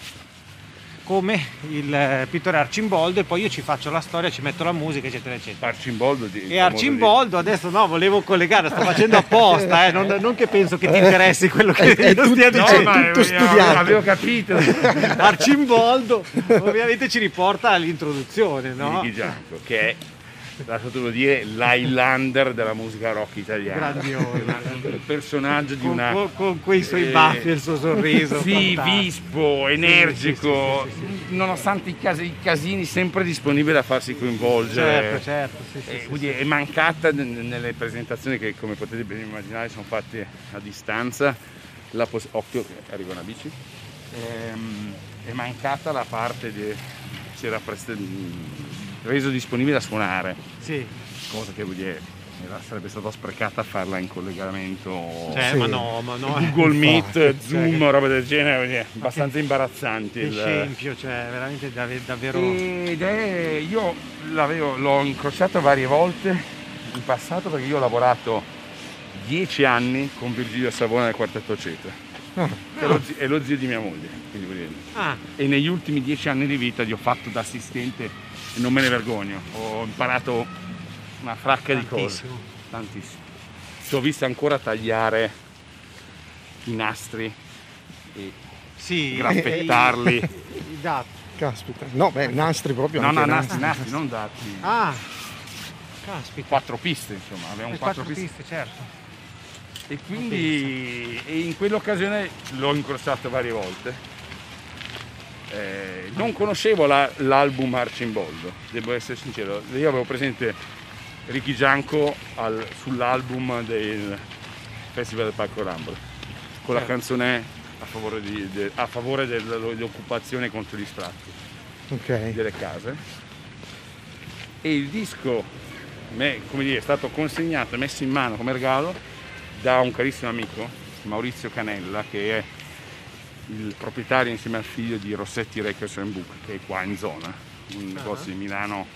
[SPEAKER 2] come il eh, pittore Arcimboldo e poi io ci faccio la storia, ci metto la musica eccetera eccetera
[SPEAKER 5] Arcimboldo di
[SPEAKER 2] e Arcimboldo adesso no, volevo collegare, sto facendo apposta, eh, non, non che penso che ti interessi quello che
[SPEAKER 1] È-
[SPEAKER 2] io stia
[SPEAKER 5] No,
[SPEAKER 2] dicendo.
[SPEAKER 1] tutto
[SPEAKER 5] eh,
[SPEAKER 1] studiato.
[SPEAKER 5] Avevo capito. <laughs>
[SPEAKER 2] Arcimboldo ovviamente ci riporta all'introduzione, no?
[SPEAKER 5] Nicky Gianco, che è, lasciatelo dire, l'Highlander della musica rock italiana.
[SPEAKER 2] Grandioso.
[SPEAKER 5] Il personaggio di una...
[SPEAKER 2] con- con quei suoi
[SPEAKER 5] eh,
[SPEAKER 2] baffi e il suo sorriso.
[SPEAKER 5] Sì,
[SPEAKER 2] fantastico.
[SPEAKER 5] vispo, energico,
[SPEAKER 2] sì, sì, sì,
[SPEAKER 5] nonostante i, casi- i casini sempre disponibile a farsi coinvolgere.
[SPEAKER 2] Certo, certo,
[SPEAKER 5] Eh, dire, è mancata nelle presentazioni che come potete ben immaginare sono fatte a distanza la poss- occhio che arriva una bici Ehm, è mancata la parte di c'era prest- reso disponibile a suonare
[SPEAKER 2] Sì,
[SPEAKER 5] cosa che vuol dire era- sarebbe stata sprecata a farla in collegamento
[SPEAKER 2] cioè,
[SPEAKER 1] Sì.
[SPEAKER 2] ma no, ma no. <laughs>
[SPEAKER 5] Google Meet,
[SPEAKER 1] infatti,
[SPEAKER 5] Zoom,
[SPEAKER 2] cioè,
[SPEAKER 5] roba del genere, abbastanza imbarazzanti.
[SPEAKER 2] Che
[SPEAKER 5] il-
[SPEAKER 2] cioè, veramente dav- davvero...
[SPEAKER 5] ed è, io l'avevo- l'ho incrociato varie volte in passato perché io ho lavorato dieci anni con Virgilio Savona del Quartetto Cetra,
[SPEAKER 1] Ah,
[SPEAKER 5] è lo, zi- è lo zio di mia moglie. quindi vuol dire.
[SPEAKER 2] Ah,
[SPEAKER 5] E negli ultimi dieci anni di vita gli ho fatto da assistente e non me ne vergogno. Ho imparato una fracca di cose.
[SPEAKER 2] tantissimo.
[SPEAKER 5] Tantissimo. Ti ho visto ancora tagliare i nastri e
[SPEAKER 2] Sì,
[SPEAKER 5] graffettarli.
[SPEAKER 2] i- <laughs> i dati.
[SPEAKER 1] caspita. No, beh, nastri proprio.
[SPEAKER 5] no, no,
[SPEAKER 1] nastri.
[SPEAKER 5] nastri, nastri, non dati.
[SPEAKER 2] Ah, caspita.
[SPEAKER 5] Quattro piste, insomma, avevamo
[SPEAKER 2] Le
[SPEAKER 5] quattro,
[SPEAKER 2] quattro
[SPEAKER 5] piste.
[SPEAKER 2] piste, certo.
[SPEAKER 5] E quindi e in quell'occasione l'ho incrociato varie volte. Eh, non conoscevo la- l'album Arcimboldo, devo essere sincero. Io avevo presente Ricky Gianco al- sull'album del Festival del Parco Rambla con la
[SPEAKER 2] Certo.
[SPEAKER 5] canzone a favore, di- de- a favore del- dell'occupazione contro gli sfratti
[SPEAKER 1] Ok.
[SPEAKER 5] delle case e il disco me- dire, è stato consegnato e messo in mano come regalo da un carissimo amico Maurizio Canella che è il proprietario insieme al figlio di Rossetti Records and Book che è qua in zona un negozio di Milano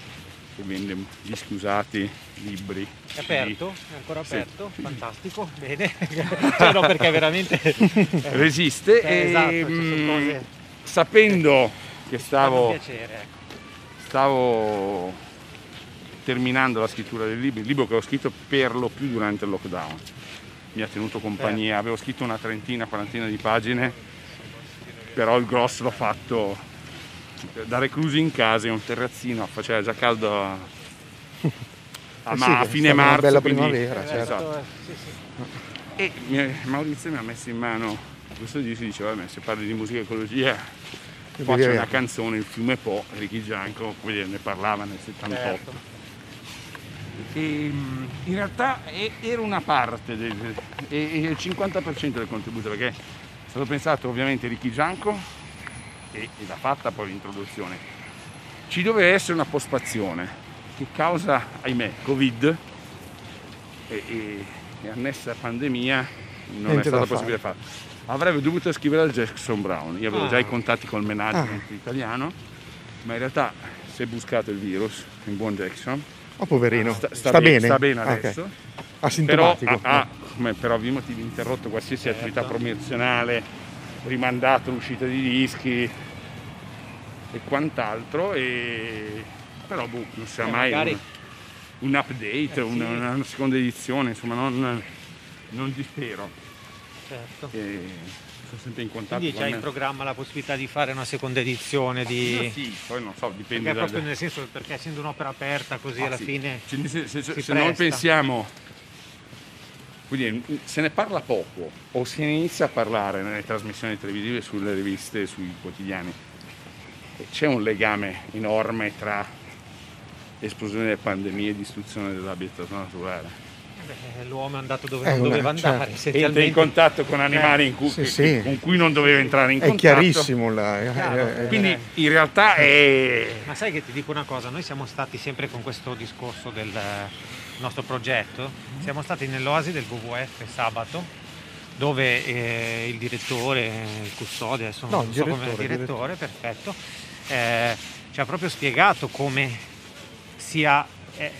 [SPEAKER 5] che vende dischi usati, libri
[SPEAKER 2] È aperto? È ancora
[SPEAKER 5] Sì.
[SPEAKER 2] aperto? Fantastico, bene. <laughs> cioè, no, perché veramente <laughs>
[SPEAKER 5] resiste
[SPEAKER 2] Eh,
[SPEAKER 5] e
[SPEAKER 2] esatto, sono
[SPEAKER 5] mm, sapendo che stavo
[SPEAKER 2] piacere. ecco.
[SPEAKER 5] stavo terminando la scrittura del libro, il libro che ho scritto per lo più durante il lockdown. Mi ha tenuto compagnia, avevo scritto una trentina, quarantina di pagine, però il grosso l'ho fatto da reclusi in casa in un terrazzino, faceva già caldo a, a <laughs>
[SPEAKER 1] Eh
[SPEAKER 5] ma-
[SPEAKER 1] sì,
[SPEAKER 5] a fine marzo.
[SPEAKER 1] bella
[SPEAKER 5] quindi-
[SPEAKER 1] primavera,
[SPEAKER 2] Eh,
[SPEAKER 1] certo.
[SPEAKER 5] esatto.
[SPEAKER 2] sì, sì.
[SPEAKER 5] E mi- Maurizio mi ha messo in mano questo disco e diceva, vabbè, se parli di musica e ecologia, c'è una canzone, Il fiume Po, Ricky Gianco, dire, ne parlava nel 78.
[SPEAKER 2] Certo.
[SPEAKER 5] E, mm, in realtà era una parte del è il 50% del contributo perché stato pensato ovviamente Ricky Gianco e, e l'ha fatta poi l'introduzione. Ci doveva essere una pospazione che causa, ahimè, Covid e, e, e annessa pandemia non
[SPEAKER 1] Niente
[SPEAKER 5] è stato
[SPEAKER 1] da
[SPEAKER 5] possibile farlo. Avrebbe dovuto scrivere al Jackson Brown, io avevo
[SPEAKER 2] Ah.
[SPEAKER 5] già i contatti col management
[SPEAKER 1] Ah.
[SPEAKER 5] italiano, ma in realtà si è buscato il virus in buon Jackson
[SPEAKER 1] Oh, poverino.
[SPEAKER 5] sta,
[SPEAKER 1] Sta,
[SPEAKER 5] sta be-
[SPEAKER 1] bene?
[SPEAKER 5] sta bene
[SPEAKER 1] Ah,
[SPEAKER 5] adesso però
[SPEAKER 1] Asintomatico.
[SPEAKER 5] ha, ha, come per ovvi motivi interrotto qualsiasi attività promozionale rimandato l'uscita di dischi e quant'altro e però boh, non sa
[SPEAKER 2] Eh,
[SPEAKER 5] mai
[SPEAKER 2] magari-
[SPEAKER 5] un, un update
[SPEAKER 2] Eh,
[SPEAKER 5] una,
[SPEAKER 2] sì.
[SPEAKER 5] una seconda edizione insomma non, non dispero
[SPEAKER 2] certo.
[SPEAKER 5] e sono sempre in contatto
[SPEAKER 2] Quindi c'è
[SPEAKER 5] con
[SPEAKER 2] in programma la possibilità di fare una seconda edizione di...
[SPEAKER 5] sì, poi non so dipende
[SPEAKER 2] Perché
[SPEAKER 5] da,
[SPEAKER 2] proprio nel senso, perché essendo un'opera aperta così
[SPEAKER 5] Ah,
[SPEAKER 2] alla
[SPEAKER 5] sì.
[SPEAKER 2] fine...
[SPEAKER 5] Cioè, se, se- se- se noi pensiamo, quindi se ne parla poco o se ne inizia a parlare nelle trasmissioni televisive, sulle riviste, sui quotidiani, c'è un legame enorme tra esplosione delle pandemie e distruzione dell'habitat naturale.
[SPEAKER 2] L'uomo è andato dove
[SPEAKER 1] È
[SPEAKER 2] non
[SPEAKER 1] una-
[SPEAKER 2] doveva andare,
[SPEAKER 1] certo.
[SPEAKER 5] Entra in contatto con animali in cui-
[SPEAKER 1] Sì, sì.
[SPEAKER 5] con cui non doveva entrare in
[SPEAKER 1] È
[SPEAKER 5] contatto.
[SPEAKER 1] chiarissimo. La, eh,
[SPEAKER 2] Chiaro.
[SPEAKER 1] eh,
[SPEAKER 5] Quindi in realtà è...
[SPEAKER 2] Ma sai che ti dico una cosa, noi siamo stati sempre con questo discorso del eh, nostro progetto, siamo stati nell'oasi del WWF sabato, dove eh, il direttore, il custode, adesso
[SPEAKER 1] No,
[SPEAKER 2] non
[SPEAKER 1] il
[SPEAKER 2] so come
[SPEAKER 1] direttore,
[SPEAKER 2] il direttore, perfetto, eh, ci ha proprio spiegato come sia eh, è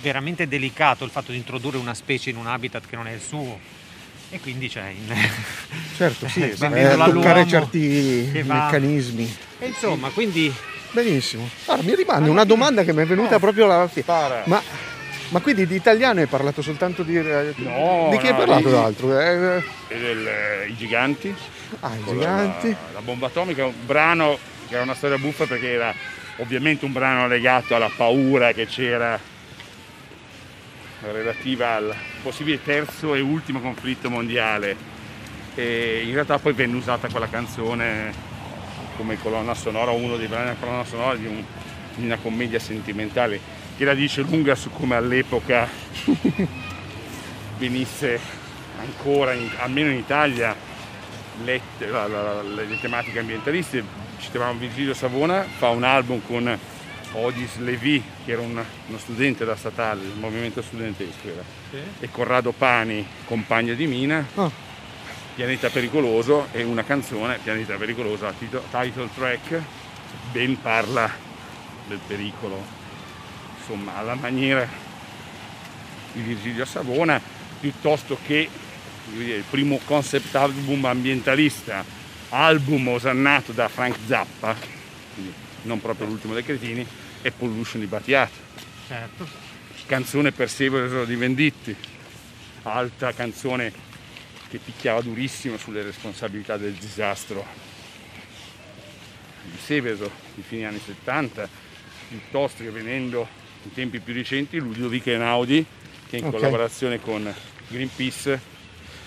[SPEAKER 2] veramente delicato il fatto di introdurre una specie in un habitat che non è il suo. E quindi c'è in... <laughs>
[SPEAKER 1] certo, sì,
[SPEAKER 2] Eh,
[SPEAKER 1] toccare certi
[SPEAKER 2] va-
[SPEAKER 1] meccanismi.
[SPEAKER 2] E insomma, quindi
[SPEAKER 1] Benissimo. Guarda, mi rimane una domanda che mi è venuta proprio alla fine.
[SPEAKER 5] Spara.
[SPEAKER 1] Ma, ma quindi di italiano hai parlato soltanto di... eh,
[SPEAKER 5] No,
[SPEAKER 1] di chi hai
[SPEAKER 5] no,
[SPEAKER 1] parlato
[SPEAKER 5] di-
[SPEAKER 1] d'altro? Eh,
[SPEAKER 5] e del- eh, I giganti.
[SPEAKER 1] ah, i giganti.
[SPEAKER 5] La, la bomba atomica, un brano che era una storia buffa perché era ovviamente un brano legato alla paura che c'era relativa al possibile terzo e ultimo conflitto mondiale. E in realtà poi venne usata quella canzone come colonna sonora, uno dei brani della colonna sonora di, un- di una commedia sentimentale che la dice lunga su come all'epoca <laughs> venisse ancora, in- almeno in Italia, lette- la- la- le tematiche ambientaliste. Citavamo Virgilio Savona, fa un album con Odis Levy, che era un- uno studente da statale, del movimento studentesco era, e Corrado Pani, compagno di Mina,
[SPEAKER 1] Ah.
[SPEAKER 5] Pianeta Pericoloso e una canzone, Pianeta Pericoloso, a tito- title track, ben parla del pericolo, insomma, alla maniera di Virgilio Savona, piuttosto che dire, il primo concept album ambientalista, album osannato da Frank Zappa, quindi non proprio l'ultimo dei cretini, è Pollution di Battiato
[SPEAKER 2] certo.
[SPEAKER 5] canzone Persevero di Venditti, altra canzone che picchiava durissimo sulle responsabilità del disastro di Seveso di fine anni 70, piuttosto che venendo in tempi più recenti Ludovico Einaudi che in
[SPEAKER 1] Ok.
[SPEAKER 5] collaborazione con Greenpeace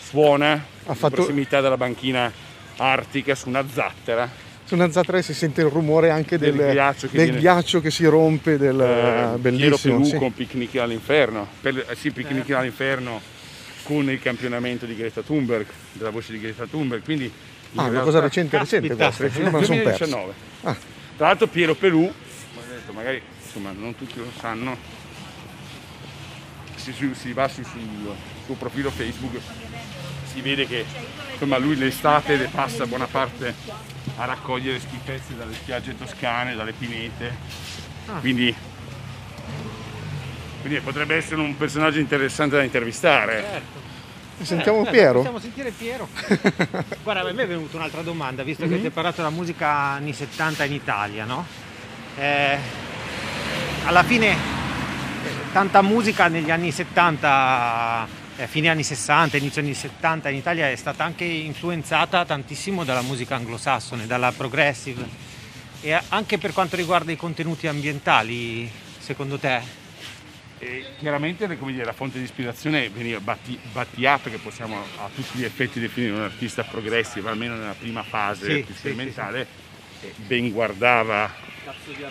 [SPEAKER 5] suona in
[SPEAKER 1] fatto-
[SPEAKER 5] prossimità della banchina artica su una zattera
[SPEAKER 1] Una ZA3 si sente il rumore anche del,
[SPEAKER 5] Del ghiaccio che
[SPEAKER 1] del
[SPEAKER 5] viene-
[SPEAKER 1] ghiaccio che si rompe, del,
[SPEAKER 5] Eh, Piero
[SPEAKER 1] bellissimo.
[SPEAKER 5] Pelù
[SPEAKER 1] sì.
[SPEAKER 5] con Picnic all'inferno, per, eh, sì, Picnic all'inferno con il campionamento di Greta Thunberg, della voce di Greta Thunberg, quindi in
[SPEAKER 1] Ah, una
[SPEAKER 5] realtà-
[SPEAKER 1] cosa recente, recente questa, sono persa.
[SPEAKER 5] 2019.
[SPEAKER 1] Ah.
[SPEAKER 5] Tra l'altro Piero Pelù, magari insomma, non tutti lo sanno, si, si- si va su- sul suo profilo Facebook, si vede che insomma, lui l'estate le passa buona parte a raccogliere schifezze dalle spiagge toscane, dalle pinete, quindi, quindi potrebbe essere un personaggio interessante da intervistare.
[SPEAKER 1] Sentiamo
[SPEAKER 2] Eh,
[SPEAKER 1] Piero?
[SPEAKER 2] Possiamo sentire Piero. <laughs> Guarda, a me è venuta un'altra domanda, visto che ti hai parlato della musica anni 70 in Italia, no? Eh, alla fine eh, tanta musica negli anni 70, eh, fine anni 60, inizio anni 70 in Italia è stata anche influenzata tantissimo dalla musica anglosassone, dalla progressive. E anche per quanto riguarda i contenuti ambientali, secondo te?
[SPEAKER 5] E chiaramente come dire, la fonte di ispirazione veniva Batti- Battiato, che possiamo a tutti gli effetti definire un artista progressivo, almeno nella prima fase
[SPEAKER 2] Sì,
[SPEAKER 5] più
[SPEAKER 2] sì,
[SPEAKER 5] sperimentale, e ben guardava.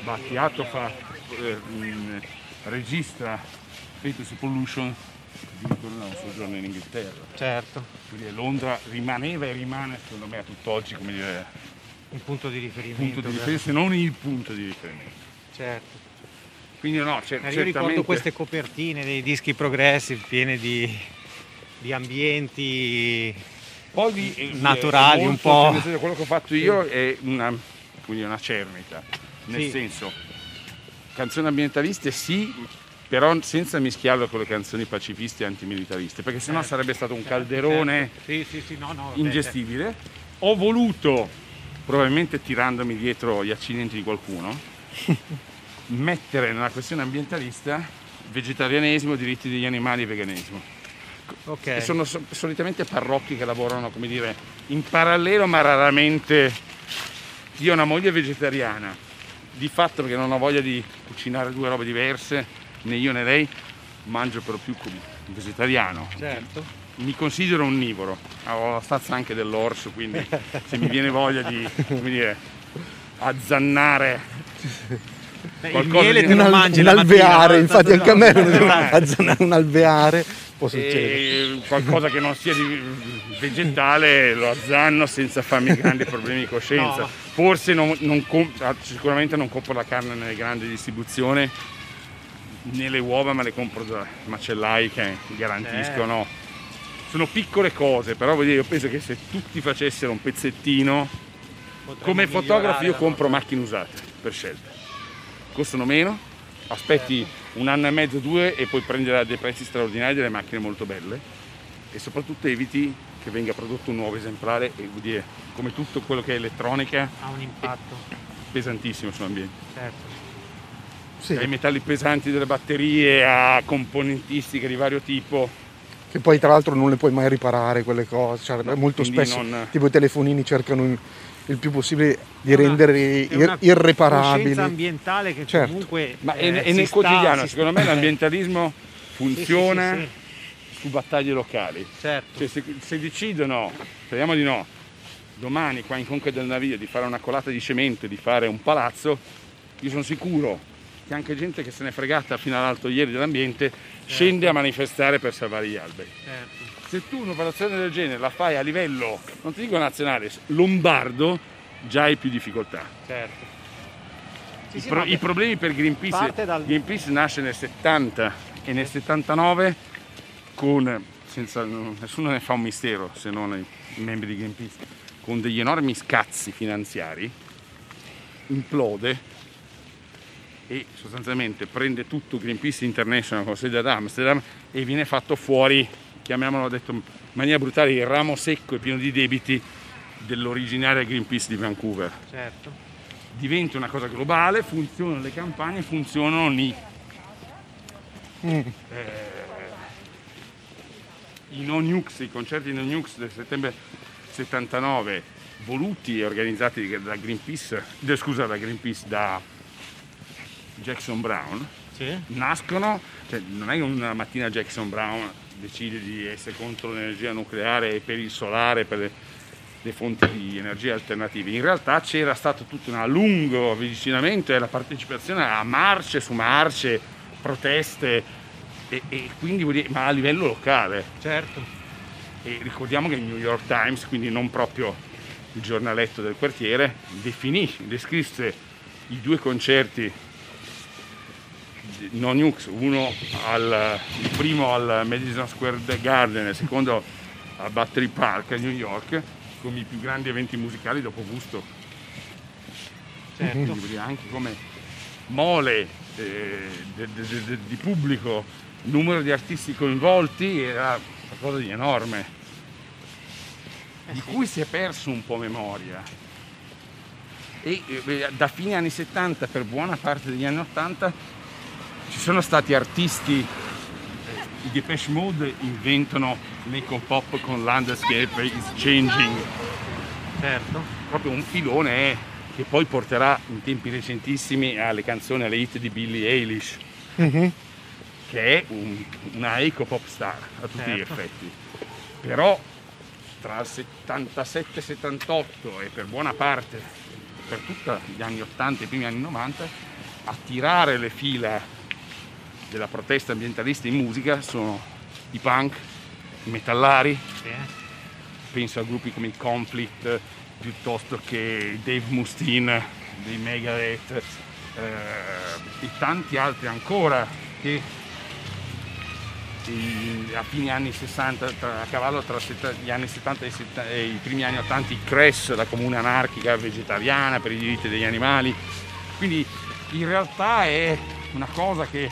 [SPEAKER 5] Battiato fa, eh, registra Fantasy Pollution addirittura un soggiorno in Inghilterra.
[SPEAKER 2] Certo,
[SPEAKER 5] Quindi Londra rimaneva e rimane, secondo me, a tutt'oggi come dire,
[SPEAKER 2] un punto di riferimento.
[SPEAKER 5] punto di riferimento, se non il punto di riferimento.
[SPEAKER 2] Certo.
[SPEAKER 5] Quindi no,
[SPEAKER 2] Eh, Io
[SPEAKER 5] certamente...
[SPEAKER 2] ricordo queste copertine dei dischi progressive piene di, di ambienti
[SPEAKER 5] Poi di- eh,
[SPEAKER 2] naturali, un po'.
[SPEAKER 5] senso, quello che ho fatto io è una, quindi una cernita, nel
[SPEAKER 2] Sì.
[SPEAKER 5] senso, canzoni ambientaliste sì, però senza mischiarlo con le canzoni pacifiste e antimilitariste, perché sennò sarebbe stato un calderone
[SPEAKER 2] Certo. Sì, sì, no, no,
[SPEAKER 5] ingestibile. Ho voluto, probabilmente tirandomi dietro gli accidenti di qualcuno, <laughs> mettere nella questione ambientalista vegetarianesimo, diritti degli animali e veganesimo.
[SPEAKER 2] Ok.
[SPEAKER 5] E sono so- solitamente parrocchi che lavorano, come dire, in parallelo ma raramente. Io ho una moglie vegetariana, di fatto perché non ho voglia di cucinare due robe diverse, né io né lei, mangio per lo più come vegetariano.
[SPEAKER 2] Certo.
[SPEAKER 5] Mi considero onnivoro, ho la stazza anche dell'orso, quindi <laughs> se mi viene voglia di, come dire, azzannare
[SPEAKER 2] Beh, il
[SPEAKER 5] Qualcosa
[SPEAKER 2] miele
[SPEAKER 5] di-
[SPEAKER 2] te
[SPEAKER 1] Un,
[SPEAKER 2] lo mangi
[SPEAKER 1] un
[SPEAKER 2] mattina,
[SPEAKER 1] alveare, infatti anche a me a zanare un alveare può succedere.
[SPEAKER 5] qualcosa che non sia di vegetale lo azzanno senza farmi grandi problemi di coscienza. <laughs>
[SPEAKER 2] No.
[SPEAKER 5] Forse non, non com- ah, sicuramente non compro la carne nelle grandi distribuzioni né le uova, ma le compro da macellai che garantiscono. Sono piccole cose, però voglio dire, io penso che se tutti facessero un pezzettino,
[SPEAKER 2] Potremmo
[SPEAKER 5] come fotografo io compro macchine usate per scelta. Costano meno, aspetti un anno e mezzo, due e puoi prendere a dei prezzi straordinari delle macchine molto belle e soprattutto eviti che venga prodotto un nuovo esemplare e vuol dire come tutto quello che è elettronica
[SPEAKER 2] ha un impatto.
[SPEAKER 5] pesantissimo sull'ambiente.
[SPEAKER 2] Certo.
[SPEAKER 1] Sì,
[SPEAKER 5] Dai metalli pesanti delle batterie a componentistiche di vario tipo.
[SPEAKER 1] che poi tra l'altro non le puoi mai riparare quelle cose, cioè, molto
[SPEAKER 5] quindi
[SPEAKER 1] spesso
[SPEAKER 5] non-
[SPEAKER 1] tipo i telefonini cercano il, il più possibile di
[SPEAKER 2] una-
[SPEAKER 1] renderli
[SPEAKER 2] è una
[SPEAKER 1] ir- irreparabili.
[SPEAKER 2] ambientale che
[SPEAKER 1] Certo.
[SPEAKER 2] comunque
[SPEAKER 5] Ma
[SPEAKER 2] eh,
[SPEAKER 5] è, nel
[SPEAKER 2] sta-
[SPEAKER 5] quotidiano, secondo
[SPEAKER 2] sta-
[SPEAKER 5] me <laughs> l'ambientalismo
[SPEAKER 2] Sì, sì,
[SPEAKER 5] funziona
[SPEAKER 2] sì, sì,
[SPEAKER 5] su battaglie locali.
[SPEAKER 2] certo.
[SPEAKER 5] Cioè, se, se decidono, speriamo di no, domani qua in Conca del Navio di fare una colata di cemento e di fare un palazzo, io sono sicuro che anche gente che se n'è fregata fino all'altro ieri dell'ambiente scende a manifestare per salvare gli alberi.
[SPEAKER 2] certo.
[SPEAKER 5] Se tu un'operazione del genere la fai a livello, non ti dico nazionale, lombardo, già hai più difficoltà.
[SPEAKER 2] certo. Sì,
[SPEAKER 5] I,
[SPEAKER 2] sì,
[SPEAKER 5] pro- i problemi per Greenpeace,
[SPEAKER 2] Parte dal-
[SPEAKER 5] Greenpeace nasce nel 70 e nel 79 con, senza, nessuno ne fa un mistero se non i, i membri di Greenpeace, con degli enormi scazzi finanziari, implode e sostanzialmente prende tutto Greenpeace International con sede ad Amsterdam e viene fatto fuori, chiamiamolo detto in maniera brutale, il ramo secco e pieno di debiti dell'originaria Greenpeace di Vancouver.
[SPEAKER 2] Certo.
[SPEAKER 5] diventa una cosa globale, funzionano le campagne, funzionano i, eh, i no nukes, i concerti no nukes del settembre 79 voluti e organizzati da Greenpeace, da- scusa, da Greenpeace da Jackson Brown,
[SPEAKER 2] Sì.
[SPEAKER 5] nascono, cioè non è che una mattina Jackson Brown decide di essere contro l'energia nucleare e per il solare, per le- le fonti di energia alternative. In realtà c'era stato tutto un lungo avvicinamento e la partecipazione a marce su marce, proteste, e, e quindi, ma a livello locale.
[SPEAKER 2] Certo.
[SPEAKER 5] E ricordiamo che il New York Times, quindi non proprio il giornaletto del quartiere, definì, descrisse i due concerti non Nux, uno al, il primo al Madison Square Garden e il secondo al Battery Park a New York come i più grandi eventi musicali dopo Woodstock.
[SPEAKER 2] Certo.
[SPEAKER 5] Anche come mole eh, de, de, de, di pubblico, numero di artisti coinvolti era qualcosa di enorme, di cui si è perso un po' memoria. E eh, da fine anni 70 per buona parte degli anni 80 ci sono stati artisti, i Depeche Mode inventano make pop con Landscape is Changing.
[SPEAKER 2] Certo.
[SPEAKER 5] Proprio un filone che poi porterà in tempi recentissimi alle canzoni, alle hit di Billie Eilish,
[SPEAKER 1] Mhm.
[SPEAKER 5] che è un- una eco pop star a tutti gli
[SPEAKER 2] Certo.
[SPEAKER 5] effetti. Però tra il 77 e 78 e per buona parte, per tutti gli anni 80 e i primi anni 90, a tirare le fila della protesta ambientalista in musica sono i punk, i metallari, penso a gruppi come i Conflict piuttosto che Dave Mustaine dei Megadeth eh, e tanti altri ancora che a fine anni 60 tra- a cavallo tra gli anni 70 e, i primi anni 80 i Crash la comune anarchica vegetariana per i diritti degli animali. Quindi in realtà è una cosa che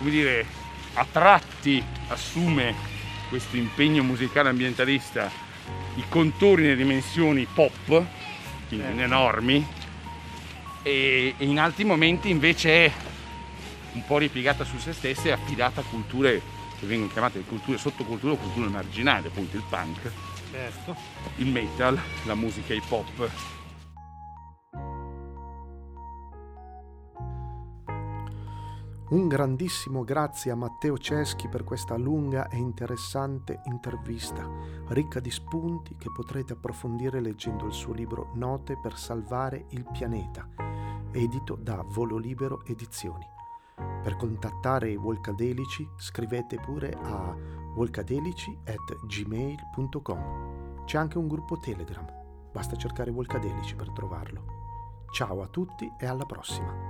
[SPEAKER 5] come dire a tratti assume questo impegno musicale ambientalista i contori e le dimensioni pop, quindi
[SPEAKER 2] Certo.
[SPEAKER 5] enormi, e, e in altri momenti invece è un po' ripiegata su se stessa e affidata a culture che vengono chiamate culture sottoculture o culture marginali, appunto il punk,
[SPEAKER 2] Certo.
[SPEAKER 5] il metal, la musica hip hop.
[SPEAKER 3] Un grandissimo grazie a Matteo Ceschi per questa lunga e interessante intervista, ricca di spunti che potrete approfondire leggendo il suo libro Note per salvare il pianeta, edito da Volo Libero Edizioni. Per contattare i Volcadelici scrivete pure a volcadelici.gmail.com. C'è anche un gruppo Telegram, basta cercare Volcadelici per trovarlo. Ciao a tutti e alla prossima!